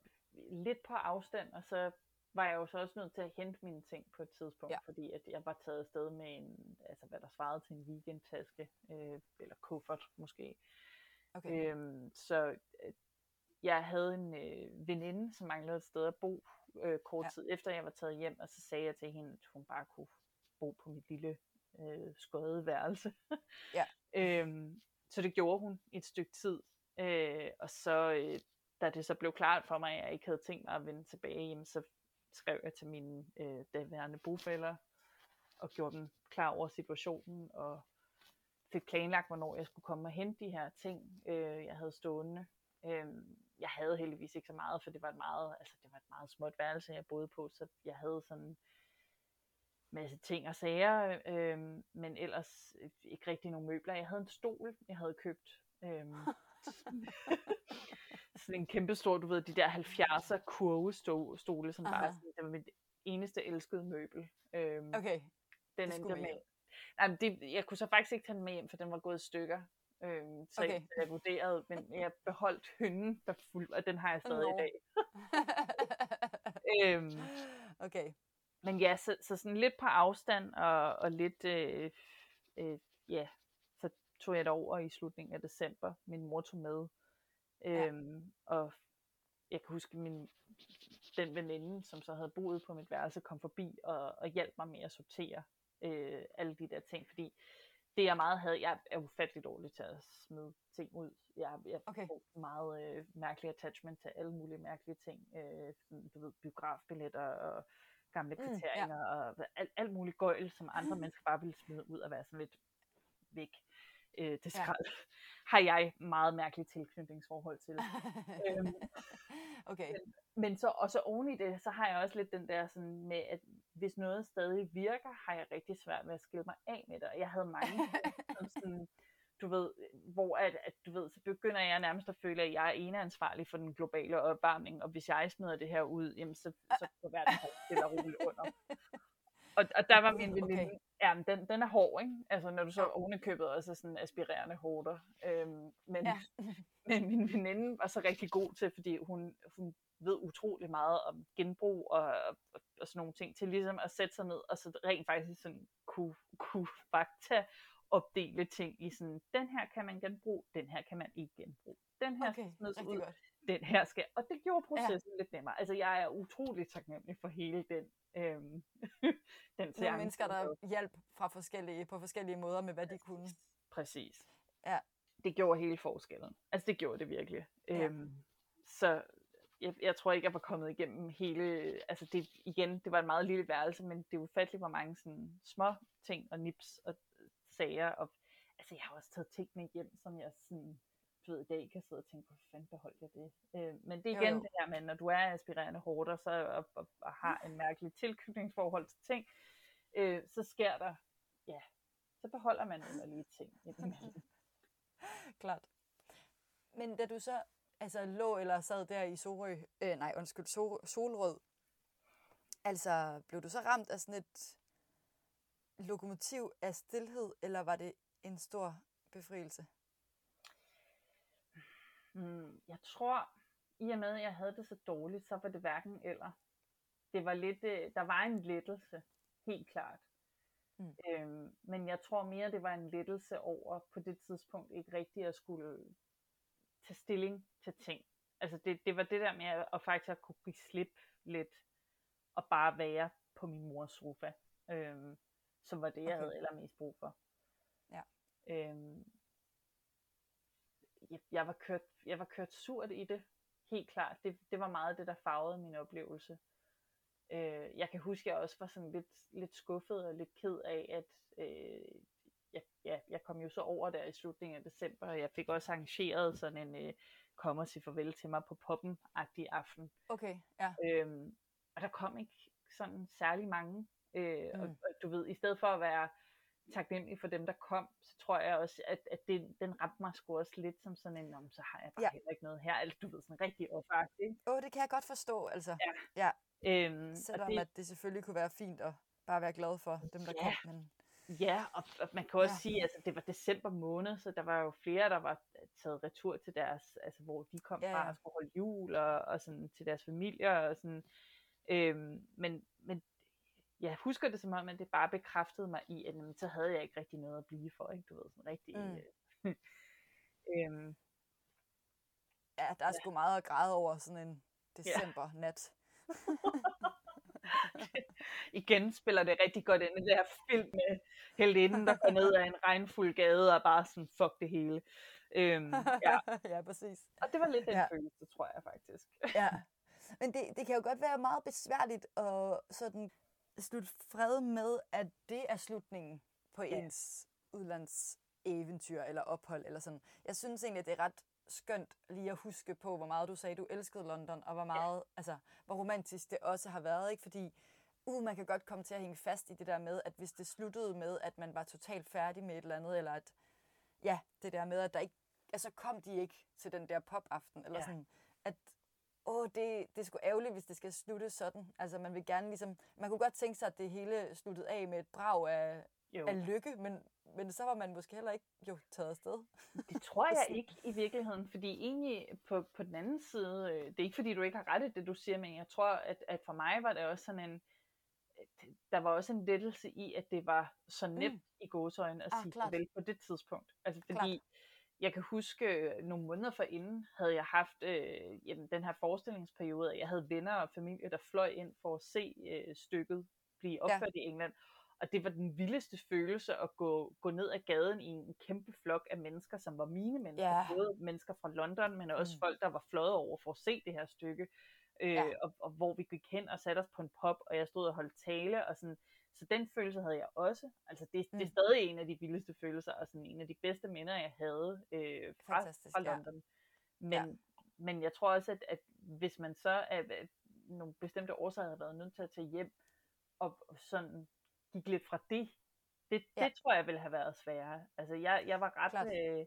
lidt på afstand, og så var jeg jo så også nødt til at hente mine ting på et tidspunkt, ja. fordi at jeg var taget afsted med en, altså hvad der svarede til en weekendtaske, øh, eller kuffert måske. Okay. Øhm, så øh, jeg havde en øh, veninde, som manglede et sted at bo øh, kort ja. tid efter jeg var taget hjem, og så sagde jeg til hende, at hun bare kunne bo på mit lille øh, skøde værelse. ja. øhm, så det gjorde hun et stykke tid. Øh, og så, øh, da det så blev klart for mig, at jeg ikke havde tænkt mig at vende tilbage, jamen, så skrev jeg til mine øh, daværende bofælder og gjorde dem klar over situationen og fik planlagt, hvornår jeg skulle komme og hente de her ting, øh, jeg havde stående. Øh, jeg havde heldigvis ikke så meget, for det var et meget, altså det var et meget småt værelse, jeg boede på, så jeg havde sådan en masse ting og sager, øh, men ellers ikke rigtig nogen møbler. Jeg havde en stol, jeg havde købt. Øh, sådan en kæmpe stor, du ved, de der 70'er kurvestole, som Aha. bare sådan, det var mit eneste elskede møbel. Øhm, okay, den endte med. med. Nej, men det, jeg kunne så faktisk ikke tage den med hjem, for den var gået i stykker. Øhm, så okay. jeg, jeg vurderede, men jeg beholdt hynden, der fuld, og den har jeg stadig no. i dag. øhm, okay. Men ja, så, så sådan lidt på afstand, og, og lidt, øh, øh, ja, så tog jeg det over i slutningen af december. Min mor tog med. Ja. Øhm, og jeg kan huske, min, den veninde, som så havde boet på mit værelse, kom forbi og, og hjalp mig med at sortere øh, alle de der ting, fordi det jeg meget havde, jeg er ufattelig dårlig til at smide ting ud. Jeg, jeg okay. får meget øh, mærkelig attachment til alle mulige mærkelige ting. Øh, sådan, du ved, biografbilletter og gamle kriterier mm, ja. og alt, alt muligt gøjl, som andre mennesker bare ville smide ud og være sådan lidt væk øh, det skrald, ja. har jeg meget mærkeligt tilknytningsforhold til. øhm, okay. Men, men så også oven i det, så har jeg også lidt den der sådan med, at hvis noget stadig virker, har jeg rigtig svært ved at skille mig af med det. Og jeg havde mange som sådan, du ved, hvor at, at, du ved, så begynder jeg nærmest at føle, at jeg er ene ansvarlig for den globale opvarmning, og hvis jeg smider det her ud, jamen så, så går verden stille og roligt under. Og, og der var min veninde, okay. ja, men den, den er hård, ikke? Altså når du så ovenikøbet også sådan aspirerende hårder. Øhm, men, ja. men min veninde var så rigtig god til, fordi hun, hun ved utrolig meget om genbrug og, og, og sådan nogle ting, til ligesom at sætte sig ned og så rent faktisk sådan kunne, kunne fakta opdele ting i sådan, den her kan man genbruge, den her kan man ikke genbruge. Den her okay, smides ud, godt. den her skal, og det gjorde processen ja. lidt nemmere. Altså jeg er utrolig taknemmelig for hele den øhm, den Nogle mennesker, der hjælp fra forskellige, på forskellige måder med, hvad de kunne. Præcis. Ja. Det gjorde hele forskellen. Altså, det gjorde det virkelig. Ja. Øhm, så jeg, jeg tror ikke, jeg var kommet igennem hele... Altså, det, igen, det var et meget lille værelse, men det er ufatteligt, hvor mange sådan, små ting og nips og sager. Og, altså, jeg har også taget ting med hjem, som jeg sådan du ved, i dag kan sidde og tænke, hvor fanden beholdt jeg det? Øh, men det er igen jo, jo. det her med, når du er aspirerende hårder, så, og, og, og har en mærkelig tilknytningsforhold til ting, øh, så sker der, ja, så beholder man underlige ting. Klart. Men da du så altså, lå eller sad der i Sorø, øh, nej, undskyld, Sol, Solrød, altså blev du så ramt af sådan et lokomotiv af stillhed, eller var det en stor befrielse? Hmm, jeg tror, i og med at jeg havde det så dårligt, så var det hverken eller. Det var lidt, øh, der var en lettelse, helt klart. Mm. Øhm, men jeg tror mere, det var en lettelse over på det tidspunkt ikke rigtigt at skulle tage stilling til ting. Altså det, det var det der med at, at faktisk at kunne give slip lidt og bare være på min mors sofa, øhm, som var det, jeg okay. havde allermest brug for. Ja. Øhm, jeg, jeg, var kørt, jeg var kørt surt i det, helt klart. Det, det var meget det, der farvede min oplevelse. Øh, jeg kan huske, at jeg også var sådan lidt, lidt skuffet og lidt ked af, at øh, jeg, ja, jeg kom jo så over der i slutningen af december, og jeg fik også arrangeret sådan en øh, kom og sige farvel til mig på poppen-agtig aften. Okay, ja. Øhm, og der kom ikke sådan særlig mange. Øh, mm. og, og du ved, i stedet for at være taknemmelig for dem, der kom, så tror jeg også, at, at det, den ramte mig sgu også lidt som sådan en, om så har jeg bare ja. heller ikke noget her, eller du ved, sådan rigtig opagtigt. Åh, oh, det kan jeg godt forstå, altså. Ja. ja. Øhm, Selvom det, at det selvfølgelig kunne være fint at bare være glad for dem, der ja. kom. Men... Ja, og, og man kan også Ja. sige, at altså, det var december måned, så der var jo flere, der var taget retur til deres, altså hvor de kom Ja, fra og skulle holde jul og, og sådan til deres familier og sådan. Øhm, men jeg husker det som om, at det bare bekræftede mig i, at jamen, så havde jeg ikke rigtig noget at blive for, ikke? Du ved, sådan rigtig... Mm. Mm. øhm, Ja, der er sgu meget at græde over sådan en decembernat. igen spiller det rigtig godt ind i det her film med heldinden, der går ned ad en regnfuld gade og bare sådan, fuck det hele. Øhm, ja. ja, præcis. Og det var lidt den Ja. ja. følelse, tror jeg faktisk. Ja. Men det, det kan jo godt være meget besværligt at sådan slutte fred med, at det er slutningen på Ja. ens udlands eventyr eller ophold eller sådan. Jeg synes egentlig, at det er ret skønt lige at huske på, hvor meget du sagde, du elskede London, og hvor meget, altså, hvor romantisk det også har været, ikke? Fordi, uh, man kan godt komme til at hænge fast i det der med, at hvis det sluttede med, at man var totalt færdig med et eller andet, eller at, ja, det der med, at der ikke, altså kom de ikke til den der popaften, eller Ja. sådan, at, åh, det, det er sgu ærgerligt, hvis det skal slutte sådan. Altså, man vil gerne ligesom, man kunne godt tænke sig, at det hele sluttede af med et brag af, Jo. af lykke, men, men så var man måske heller ikke jo taget afsted. Det tror jeg ikke i virkeligheden, fordi egentlig på, på den anden side, øh, det er ikke fordi du ikke har ret i det, du siger, men jeg tror, at, at for mig var det også sådan en, øh, der var også en lettelse i, at det var så nemt mm. i gåsøjne at Ah, sige klart. farvel på det tidspunkt. Altså Klart. Jeg kan huske, øh, nogle måneder forinden havde jeg haft øh, jamen, den her forestillingsperiode, at jeg havde venner og familie, der fløj ind for at se øh, stykket blive opført ja. i England. Og det var den vildeste følelse at gå, gå ned ad gaden i en kæmpe flok af mennesker, som var mine mennesker. Ja. Både mennesker fra London, men også mm. folk, der var fløjet over for at se det her stykke. Øh, Ja. og, og hvor vi gik hen og satte os på en pop, og jeg stod og holdt tale. Og sådan. Så den følelse havde jeg også. Altså det, mm. det er Mm. stadig en af de vildeste følelser, og sådan en af de bedste minder, jeg havde øh, fra, Fantastisk, fra ja. London. Men, Ja. men jeg tror også, at, at hvis man så af nogle bestemte årsager har været nødt til at tage hjem, og og sådan gik lidt fra det, det, Ja. det tror jeg ville have været sværere. Altså jeg, jeg var ret, Klart. øh,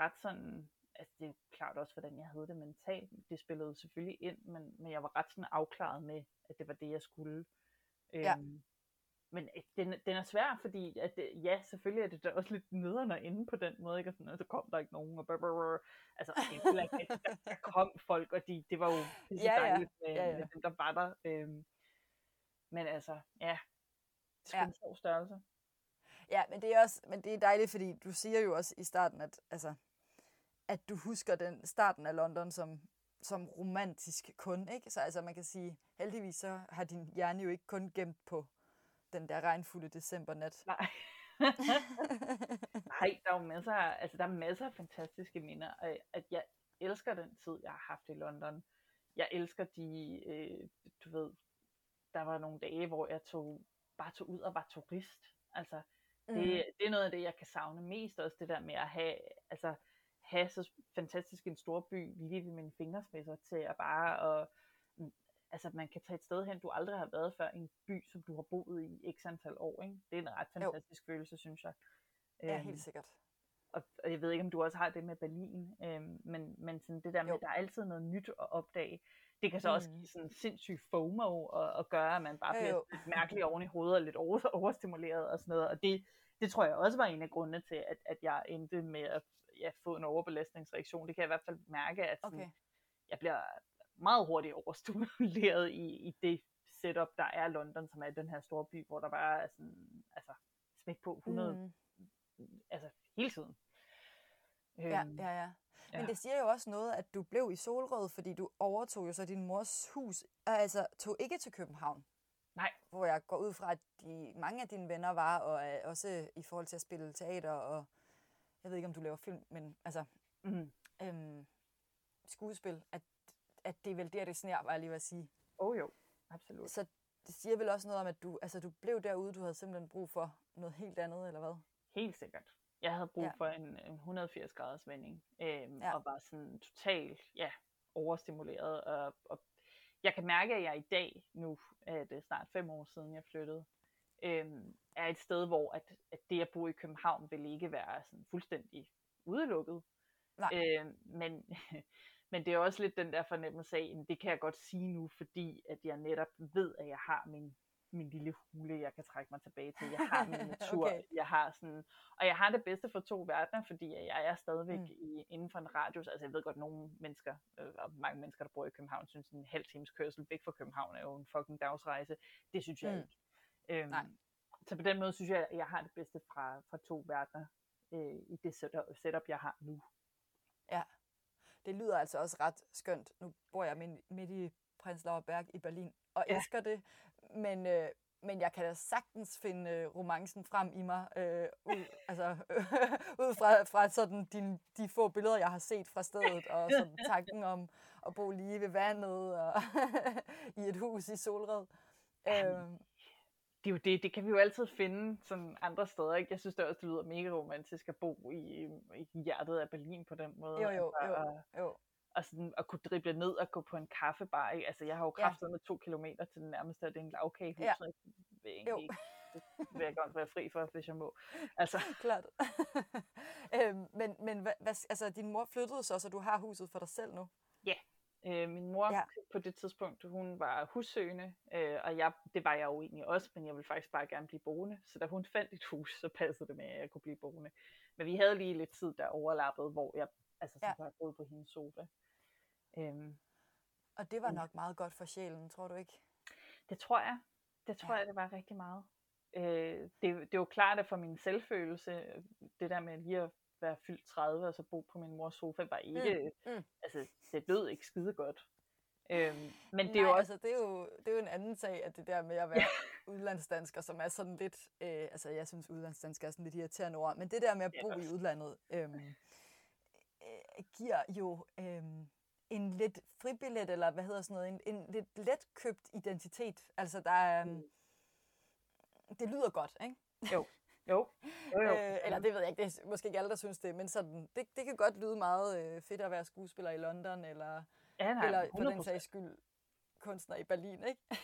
ret sådan, altså det er klart også, hvordan jeg havde det mentalt. Det spillede selvfølgelig ind, men, men jeg var ret sådan afklaret med, at det var det, jeg skulle. Ja. Men øh, den, den er svær, fordi at det, ja, selvfølgelig er det da også lidt nederen at inde på den måde, ikke? Og sådan, og så kom der ikke nogen, og blablabla. altså, det ikke, der, der kom folk, og de, det var jo pisse Ja, ja. dejligt med, Ja, ja. med dem, der var der. Øhm, men altså, ja, det er Ja. ja. en stor størrelse. Ja, men det er også, men det er dejligt, fordi du siger jo også i starten, at, altså, at du husker den starten af London som, som romantisk kun, ikke? Så altså, man kan sige, heldigvis så har din hjerne jo ikke kun gemt på den der regnfulde decembernat. Nej. Nej, der er jo masser, af- altså der er masser af fantastiske minder, og at jeg elsker den tid, jeg har haft i London. Jeg elsker de, øh, du ved, der var nogle dage, hvor jeg tog, bare tog ud og var turist. Altså, det, Mm. det er noget af det, jeg kan savne mest også, det der med at have, altså, have så fantastisk en stor by lige ved mine fingerspidser til at bare, og, altså man kan tage et sted hen, du aldrig har været før, i en by, som du har boet i x antal år, ikke? Det er en ret fantastisk jo. følelse, synes jeg. Ja, Øhm, helt sikkert. og, og jeg ved ikke, om du også har det med Berlin, øhm, men, men sådan det der med, Jo. at der er altid noget nyt at opdage. Det kan så mm. også give sådan sindssyg FOMO og, og gøre, at man bare bliver jo. lidt mærkelig oven i hovedet og lidt over, overstimuleret og sådan noget. Og det, det tror jeg også var en af grundene til, at, at jeg endte med at ja, få en overbelastningsreaktion. Det kan jeg i hvert fald mærke, at sådan, Okay. jeg bliver meget hurtigt overstimuleret i, i det setup, der er London, som er den her store by, hvor der bare er sådan, altså, smæk på 100, mm. Altså hele tiden. Ja, Øhm, ja, ja. Men Ja. det siger jo også noget, at du blev i Solrød, fordi du overtog jo så din mors hus, og altså tog ikke til København. Nej. Hvor jeg går ud fra, at de, mange af dine venner var, og er også i forhold til at spille teater, og jeg ved ikke, om du laver film, men altså Mm. øhm, skuespil, at, at det er vel der, det snær, var jeg lige ved at sige. Oh jo, absolut. Så det siger vel også noget om, at du, altså, du blev derude, du havde simpelthen brug for noget helt andet, eller hvad? Helt sikkert. Jeg havde brug Ja. for en, en 180 graders vending, øhm, Ja. og var sådan totalt ja, overstimuleret. Og, og jeg kan mærke, at jeg i dag, nu er det snart fem år siden, jeg flyttede, øhm, er et sted, hvor at, at det at bo i København vil ikke være sådan fuldstændig udelukket. Nej. Øhm, men, men det er også lidt den der fornemmelse af, at det kan jeg godt sige nu, fordi at jeg netop ved, at jeg har min min lille hule, jeg kan trække mig tilbage til. Jeg har min natur. Okay. Jeg har sådan, og jeg har det bedste for to verdener, fordi jeg er stadigvæk Mm. i, inden for en radius. Altså jeg ved godt, nogle mennesker, øh, og mange mennesker, der bor i København, synes en halv times kørsel væk fra København er jo en fucking dagsrejse. Det synes jeg Mm. ikke. Øhm, Nej. Så på den måde synes jeg, at jeg har det bedste fra, fra to verdener øh, i det setup, setup, jeg har nu. Det lyder altså også ret skønt. Nu bor jeg midt, i Prenzlauer Berg i Berlin, og Ja. elsker det. Men, øh, men jeg kan da sagtens finde øh, romancen frem i mig, øh, ud, altså, ud fra, fra sådan de, de få billeder, jeg har set fra stedet, og sådan tanken om at bo lige ved vandet og i et hus i Solred. Øh, det er jo det, det kan vi jo altid finde sådan andre steder, ikke? Jeg synes det også, det lyder mega romantisk at bo i, i hjertet af Berlin på den måde. jo, jo, altså, jo, Og, jo. og, sådan, at kunne drible ned og gå på en kaffebar, ikke? Altså, jeg har jo Ja. kraftet med to kilometer til den nærmeste, og det er en lavkagehus, Ja. jeg vil Jo. ikke, det vil jeg godt være fri for, hvis jeg må. Altså, Klart. øhm, men men hvad, hvad, altså, din mor flyttede så, så du har huset for dig selv nu? Øh, min mor Ja. på det tidspunkt, hun var hussøgende, øh, og jeg, det var jeg jo egentlig også, men jeg ville faktisk bare gerne blive boende. Så da hun fandt et hus, så passede det med, at jeg kunne blive boende. Men vi havde lige lidt tid, der overlappede, hvor jeg altså, så Ja. var boet på hendes sofa. Øhm, Og det var nok meget godt for sjælen, tror du ikke? det tror jeg. Det tror Ja. jeg, det var rigtig meget. Øh, det, det jo klart, at for min selvfølelse, det der med lige at være fyldt 30 og så bo på min mors sofa, var ikke, Mm, mm. altså det lød ikke skide godt. Øhm, men det Nej, er jo også, altså, det er jo, det er jo en anden sag, at det der med at være udlandsdansker, som er sådan lidt, øh, altså jeg synes udlandsdansker er sådan lidt irriterende ord, men det der med at bo i udlandet, øh, øh, giver jo øh, en lidt fribillet, eller hvad hedder sådan noget, en, en lidt letkøbt identitet. Altså der er, øh, Mm. det lyder godt, ikke? jo, jo, jo, jo. Øh, eller det ved jeg ikke, det er måske ikke alle, der synes det, men sådan, det, det kan godt lyde meget øh, fedt at være skuespiller i London, eller, ja, nej, eller på den 100%. sags skyld kunstner i Berlin, ikke?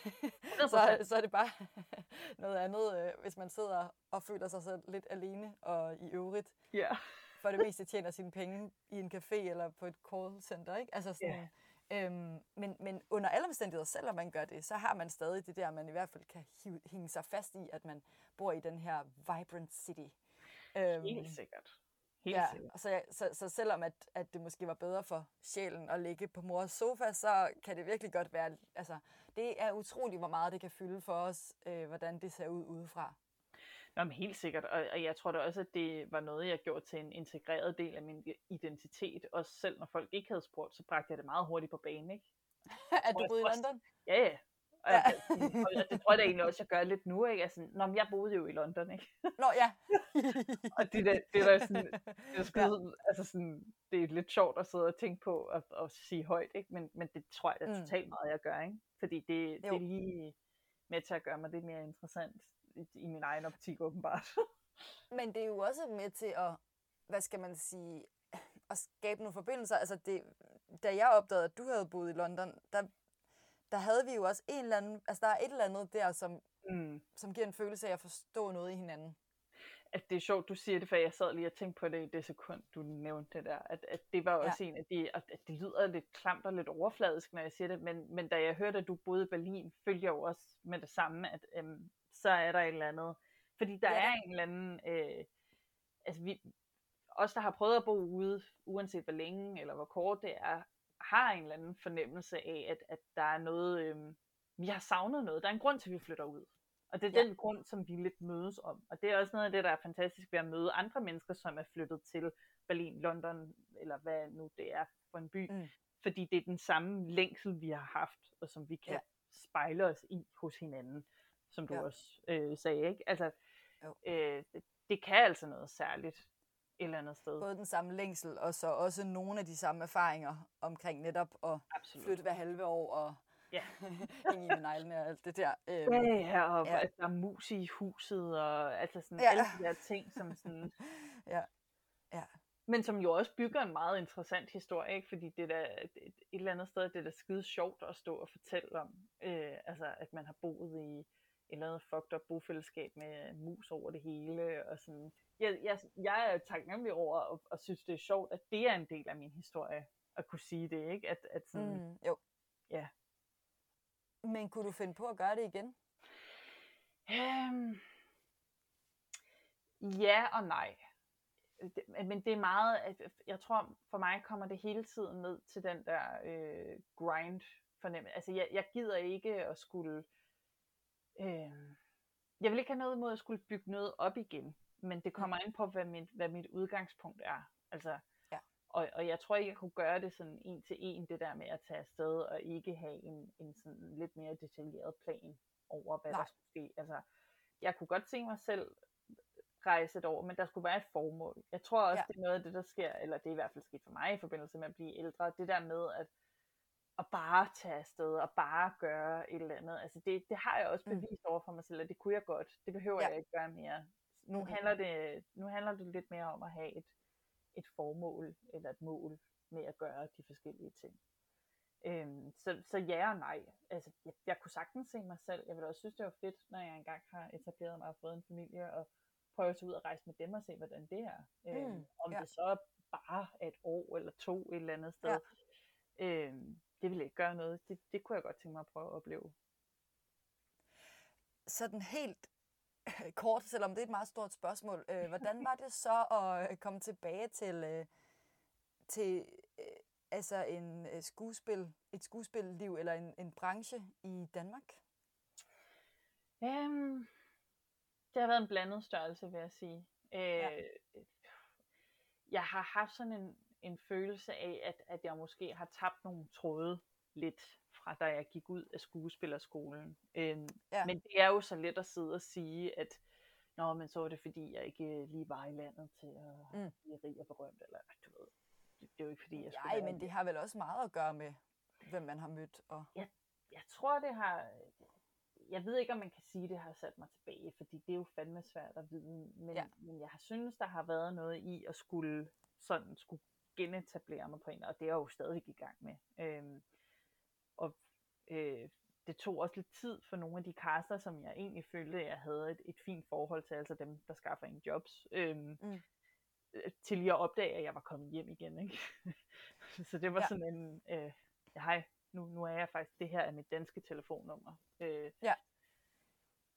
100%. så, så er det bare noget andet, øh, hvis man sidder og føler sig selv lidt alene, og i øvrigt Ja, for det meste tjener sine penge i en café eller på et callcenter, ikke? Altså sådan, øhm, men, men under alle omstændigheder, selvom man gør det, så har man stadig det der, man i hvert fald kan hive, hænge sig fast i, at man bor i den her vibrant city. Øhm, helt sikkert. Helt ja, sikkert. så, så, så selvom at, at det måske var bedre for sjælen at ligge på mors sofa, så kan det virkelig godt være, altså det er utroligt, hvor meget det kan fylde for os, øh, hvordan det ser ud udefra. Nå, men helt sikkert, og, og jeg tror da også, at det var noget, jeg gjorde til en integreret del af min identitet. Også selv når folk ikke havde spurgt, så bragte jeg det meget hurtigt på banen, ikke? at du jeg boede i London? Ja, ja. Og, Ja. ja. og det tror jeg da egentlig også, jeg gør lidt nu, ikke? Altså, Nå, men jeg boede jo i London, ikke? Nå ja. Og det der, det der sådan, det er, skide, altså sådan, det er lidt sjovt at sidde og tænke på og, og sige højt, ikke? Men, men det tror jeg da Mm. totalt meget, jeg gør, ikke? Fordi det, det er lige med til at gøre mig lidt mere interessant i, min egen optik, åbenbart. Men det er jo også med til at, hvad skal man sige, at skabe nogle forbindelser. Altså det, da jeg opdagede, at du havde boet i London, der, der havde vi jo også en eller anden, altså der er et eller andet der, som, mm. som giver en følelse af at forstå noget i hinanden. at det er sjovt, du siger det, for jeg sad lige og tænkte på det i det sekund, du nævnte det der, at, at det var også ja. en af de, at, at det lyder lidt klamt og lidt overfladisk, når jeg siger det, men, men da jeg hørte, at du boede i Berlin, følger jeg jo også med det samme, at øhm, så er der et eller andet, fordi der Ja. er en eller anden, øh, altså vi, os der har prøvet at bo ude, uanset hvor længe eller hvor kort det er, har en eller anden fornemmelse af, at, at der er noget, øh, vi har savnet noget, der er en grund til, at vi flytter ud. Og det er Ja. den grund, som vi lidt mødes om. Og det er også noget af det, der er fantastisk ved at møde andre mennesker, som er flyttet til Berlin, London, eller hvad nu det er for en by. Mm. Fordi det er den samme længsel, vi har haft, og som vi kan ja. spejle os i hos hinanden, som du Ja. også øh, sagde. Ikke? Altså, Jo. øh, det, det kan altså noget særligt et eller andet sted. Både den samme længsel, og så også nogle af de samme erfaringer omkring netop at Absolut. flytte hver halve år og Ja. hænge i med neglene og alt det der. Øhm, Ja, ja, og Ja. at der er mus i huset, og altså sådan Ja. alle de der ting, som sådan... Ja. Ja. Men som jo også bygger en meget interessant historie, ikke? fordi det er et eller andet sted, det er da skide sjovt at stå og fortælle om, øh, altså at man har boet i et eller andet fucked up bofællesskab med mus over det hele, og sådan. Jeg, jeg, jeg er taknemmelig over, og, og synes det er sjovt, at det er en del af min historie, at kunne sige det, ikke? At, at sådan, mm. Jo. Ja. Men kunne du finde på at gøre det igen? Øhm, ja og nej. Det, men det er meget, at jeg tror for mig kommer det hele tiden ned til den der øh, grind fornemmelse. Altså jeg, jeg gider ikke at skulle, øh, jeg vil ikke have noget imod at skulle bygge noget op igen, men det kommer ind på, hvad mit, hvad mit udgangspunkt er. Altså, Ja. og, og jeg tror ikke, jeg kunne gøre det sådan en til en, det der med at tage afsted og ikke have en, en sådan lidt mere detaljeret plan over, hvad Nej. der skulle ske. Altså, jeg kunne godt se mig selv rejse et år, men der skulle være et formål. Jeg tror også, ja. det er noget af det, der sker, eller det er i hvert fald sket for mig i forbindelse med at blive ældre, det der med at, at bare tage afsted og bare gøre et eller andet. Altså det, det har jeg også Mm. bevist over for mig selv, at det kunne jeg godt. Det behøver Ja. jeg ikke gøre mere. Nu Mhm. handler det, nu handler det lidt mere om at have et, et formål eller et mål med at gøre de forskellige ting. Øhm, så, så ja og nej. Altså, jeg, jeg kunne sagtens se mig selv. Jeg ville også synes, det var fedt, når jeg engang har etableret mig og fået en familie, og prøve at tage ud og rejse med dem og se, hvordan det er. Øhm, Mm, om ja. det så bare er et år eller to et eller andet sted. Ja. Øhm, det ville ikke gøre noget. Det, det kunne jeg godt tænke mig at prøve at opleve. Sådan helt kort, selvom det er et meget stort spørgsmål. Øh, hvordan var det så at øh, komme tilbage til, øh, til øh, altså en øh, skuespil, et skuespilliv eller en, en branche i Danmark? Øhm, det har været en blandet størrelse, vil jeg sige. Øh, Ja. Jeg har haft sådan en, en følelse af, at, at jeg måske har tabt nogle tråde lidt fra da jeg gik ud af skuespillerskolen. Øhm, Ja. Men det er jo så let at sidde og sige, at Nå, men så var det fordi, jeg ikke øh, lige var i landet til at Mm. blive rig og berømt, eller du ved. Det, det er jo ikke fordi, jeg skulle Nej, men det har vel også meget at gøre med, hvem man har mødt. Og... jeg tror, det har... Jeg ved ikke, om man kan sige, at det har sat mig tilbage, fordi det er jo fandme svært at vide. Men, ja. men jeg har synes, der har været noget i at skulle, sådan, skulle genetablere mig på en, og det er jeg jo stadig i gang med. Øhm, og øh, det tog også lidt tid for nogle af de kaster, som jeg egentlig følte, jeg havde et, et fint forhold til, altså dem, der skaffer en jobs. Øhm, Mm. øh, til lige at opdage, at jeg var kommet hjem igen. Ikke? så det var ja. sådan en, øh, ja, hej, nu, nu er jeg faktisk, det her er mit danske telefonnummer. Øh, Ja.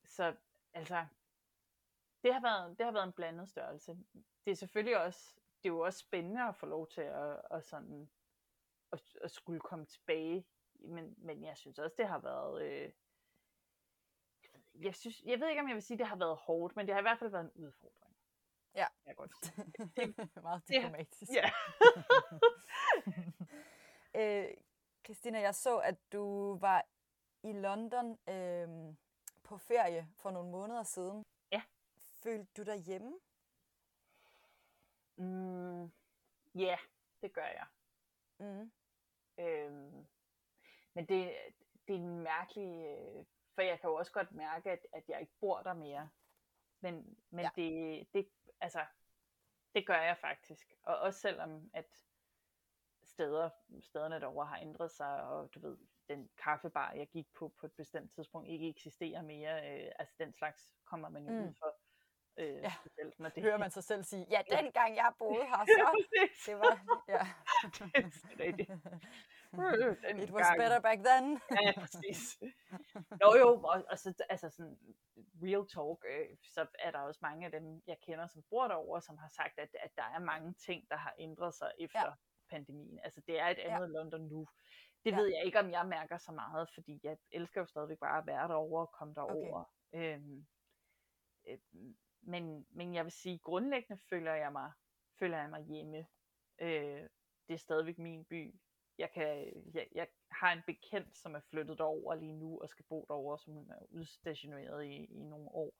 Så altså, det har, været, det har været en blandet størrelse. Det er selvfølgelig også, det er jo også spændende at få lov til at, at, sådan, at, at skulle komme tilbage, men, men jeg synes også, det har været, øh, jeg, synes, jeg ved ikke, om jeg vil sige, det har været hårdt, men det har i hvert fald været en udfordring. Ja. Jeg godt sige. meget det- diplomatisk. Ja. øh, Christina, jeg så, at du var i London øh, på ferie for nogle måneder siden. Ja. Følte du dig hjemme? Mm, ja, yeah, det gør jeg. Mm. Øhm, men det, det er en mærkelig, øh, for jeg kan jo også godt mærke, at, at jeg ikke bor der mere. Men, men Ja. det, det, altså, det gør jeg faktisk. Og også selvom, at steder, stederne derovre har ændret sig, og du ved, den kaffebar, jeg gik på på et bestemt tidspunkt, ikke eksisterer mere. Øh, altså den slags kommer man jo mm. ud for. Øh, Ja. specielt, når det Hører man sig selv sige, ja, Ja. dengang jeg boede her, så det var, ja. det er rigtigt. Øh, den It was gang. better back then. Ja, præcis. Jo, jo, og, og så, altså sådan real talk, øh, så er der også mange af dem, jeg kender, som bor derovre, som har sagt, at, at der er mange ting, der har ændret sig efter ja. pandemien. Altså, det er et andet ja. London nu. Det Ja. ved jeg ikke, om jeg mærker så meget, fordi jeg elsker jo stadigvæk bare at være derovre og komme derover. Okay. Øhm, øh, men, men jeg vil sige, grundlæggende føler jeg mig, føler jeg mig hjemme. Øh, det er stadigvæk min by jeg, kan, jeg, jeg har en bekendt, som er flyttet derover lige nu, og skal bo derovre, som hun er udstationeret i, i nogle år.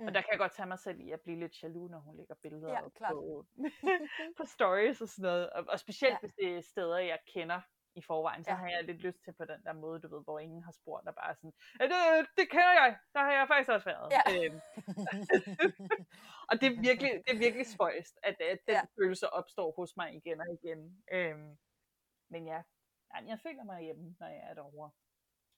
Mm. Og der kan jeg godt tage mig selv i at blive lidt jaloux, når hun lægger billeder Ja, op klart. på, på stories og sådan noget. Og, og specielt ja. hvis det er steder, jeg kender i forvejen, så Ja. har jeg lidt lyst til på den der måde, du ved, hvor ingen har spurgt, der bare sådan, ja, det, det kender jeg, der har jeg faktisk også været. Ja. Øhm, og det er virkelig, det er virkelig spøjst, at, at den Ja. følelse opstår hos mig igen og igen. Øhm, men ja, jeg føler mig hjemme, når jeg er derovre.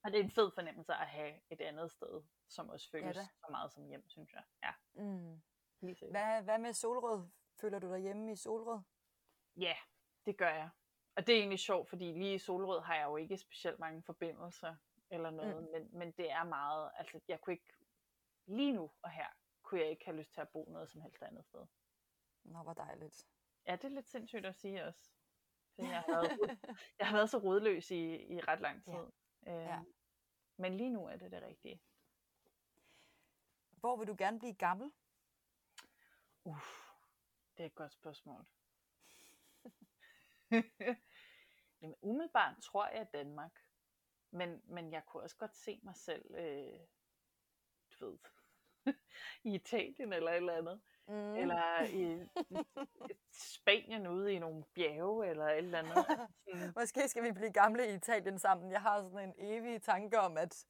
Og det er en fed fornemmelse at have et andet sted, som også føles da. ja, så meget som hjem, synes jeg. Ja, Mm. Hvad, hvad med Solrød? Føler du dig hjemme i Solrød? Ja, det gør jeg. Og det er egentlig sjovt, fordi lige i Solrød har jeg jo ikke specielt mange forbindelser eller noget, mm. men, men det er meget, altså jeg kunne ikke, lige nu og her, kunne jeg ikke have lyst til at bo noget som helst andet sted. Nå, hvor dejligt. Ja, det er lidt sindssygt at sige også. For jeg, har været, jeg har været så rodløs i, i ret lang tid. Ja. Øh, Ja. Men lige nu er det det rigtige. Hvor vil du gerne blive gammel? Uff, det er et godt spørgsmål. Jamen, umiddelbart tror jeg Danmark. Men, men jeg kunne også godt se mig selv, øh, du ved, i Italien eller et eller andet. Mm. Eller i Spanien ude i nogle bjerge eller et eller andet. Måske skal vi blive gamle i Italien sammen. Jeg har sådan en evig tanke om, at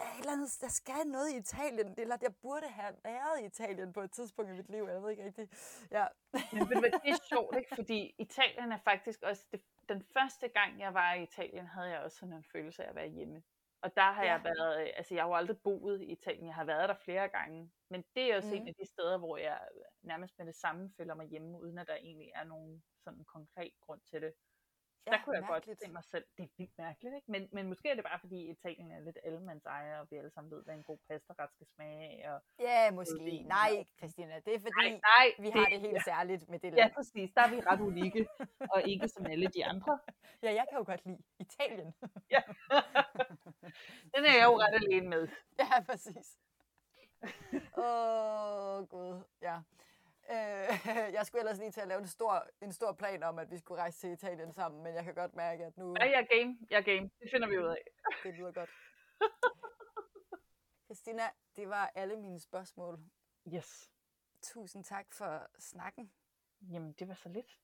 et eller andet, der skal noget i Italien. Eller jeg burde have været i Italien på et tidspunkt i mit liv. Jeg ved ikke rigtigt. Ja. Men ved det er sjovt, ikke? Fordi Italien er faktisk også... Det, den første gang, jeg var i Italien, havde jeg også sådan en følelse af at være hjemme. Og der har Ja. jeg været... øh, Altså, jeg har jo aldrig boet i Italien. Jeg har været der flere gange. Men det er også mm. en af de steder, hvor jeg nærmest med det samme føler mig hjemme, uden at der egentlig er nogen sådan konkret grund til det. Ja, der kunne jeg mærkeligt. godt se mig selv. Det er vildt mærkeligt, ikke? Men, men måske er det bare, fordi Italien er lidt allemands ejer, og vi alle sammen ved, hvad en god pastaret skal smage af. Og... Ja, måske. Rødvin, Nej, ja. Christina. Det er fordi, Nej, nej, vi har det helt særligt med det Ja, land. præcis. Der er vi ret unikke, og ikke som alle de andre. Ja, jeg kan jo godt lide Italien. Den er jeg jo ret alene med. ja, præcis. Åh, oh, gud. Ja. Øh, jeg skulle ellers lige til at lave en stor, en stor plan om, at vi skulle rejse til Italien sammen, men jeg kan godt mærke, at nu Ja, jeg er game. Jeg er game. Det finder vi ud af. det lyder godt. Christina, det var alle mine spørgsmål. Yes. Tusind tak for snakken. Jamen, det var så lidt.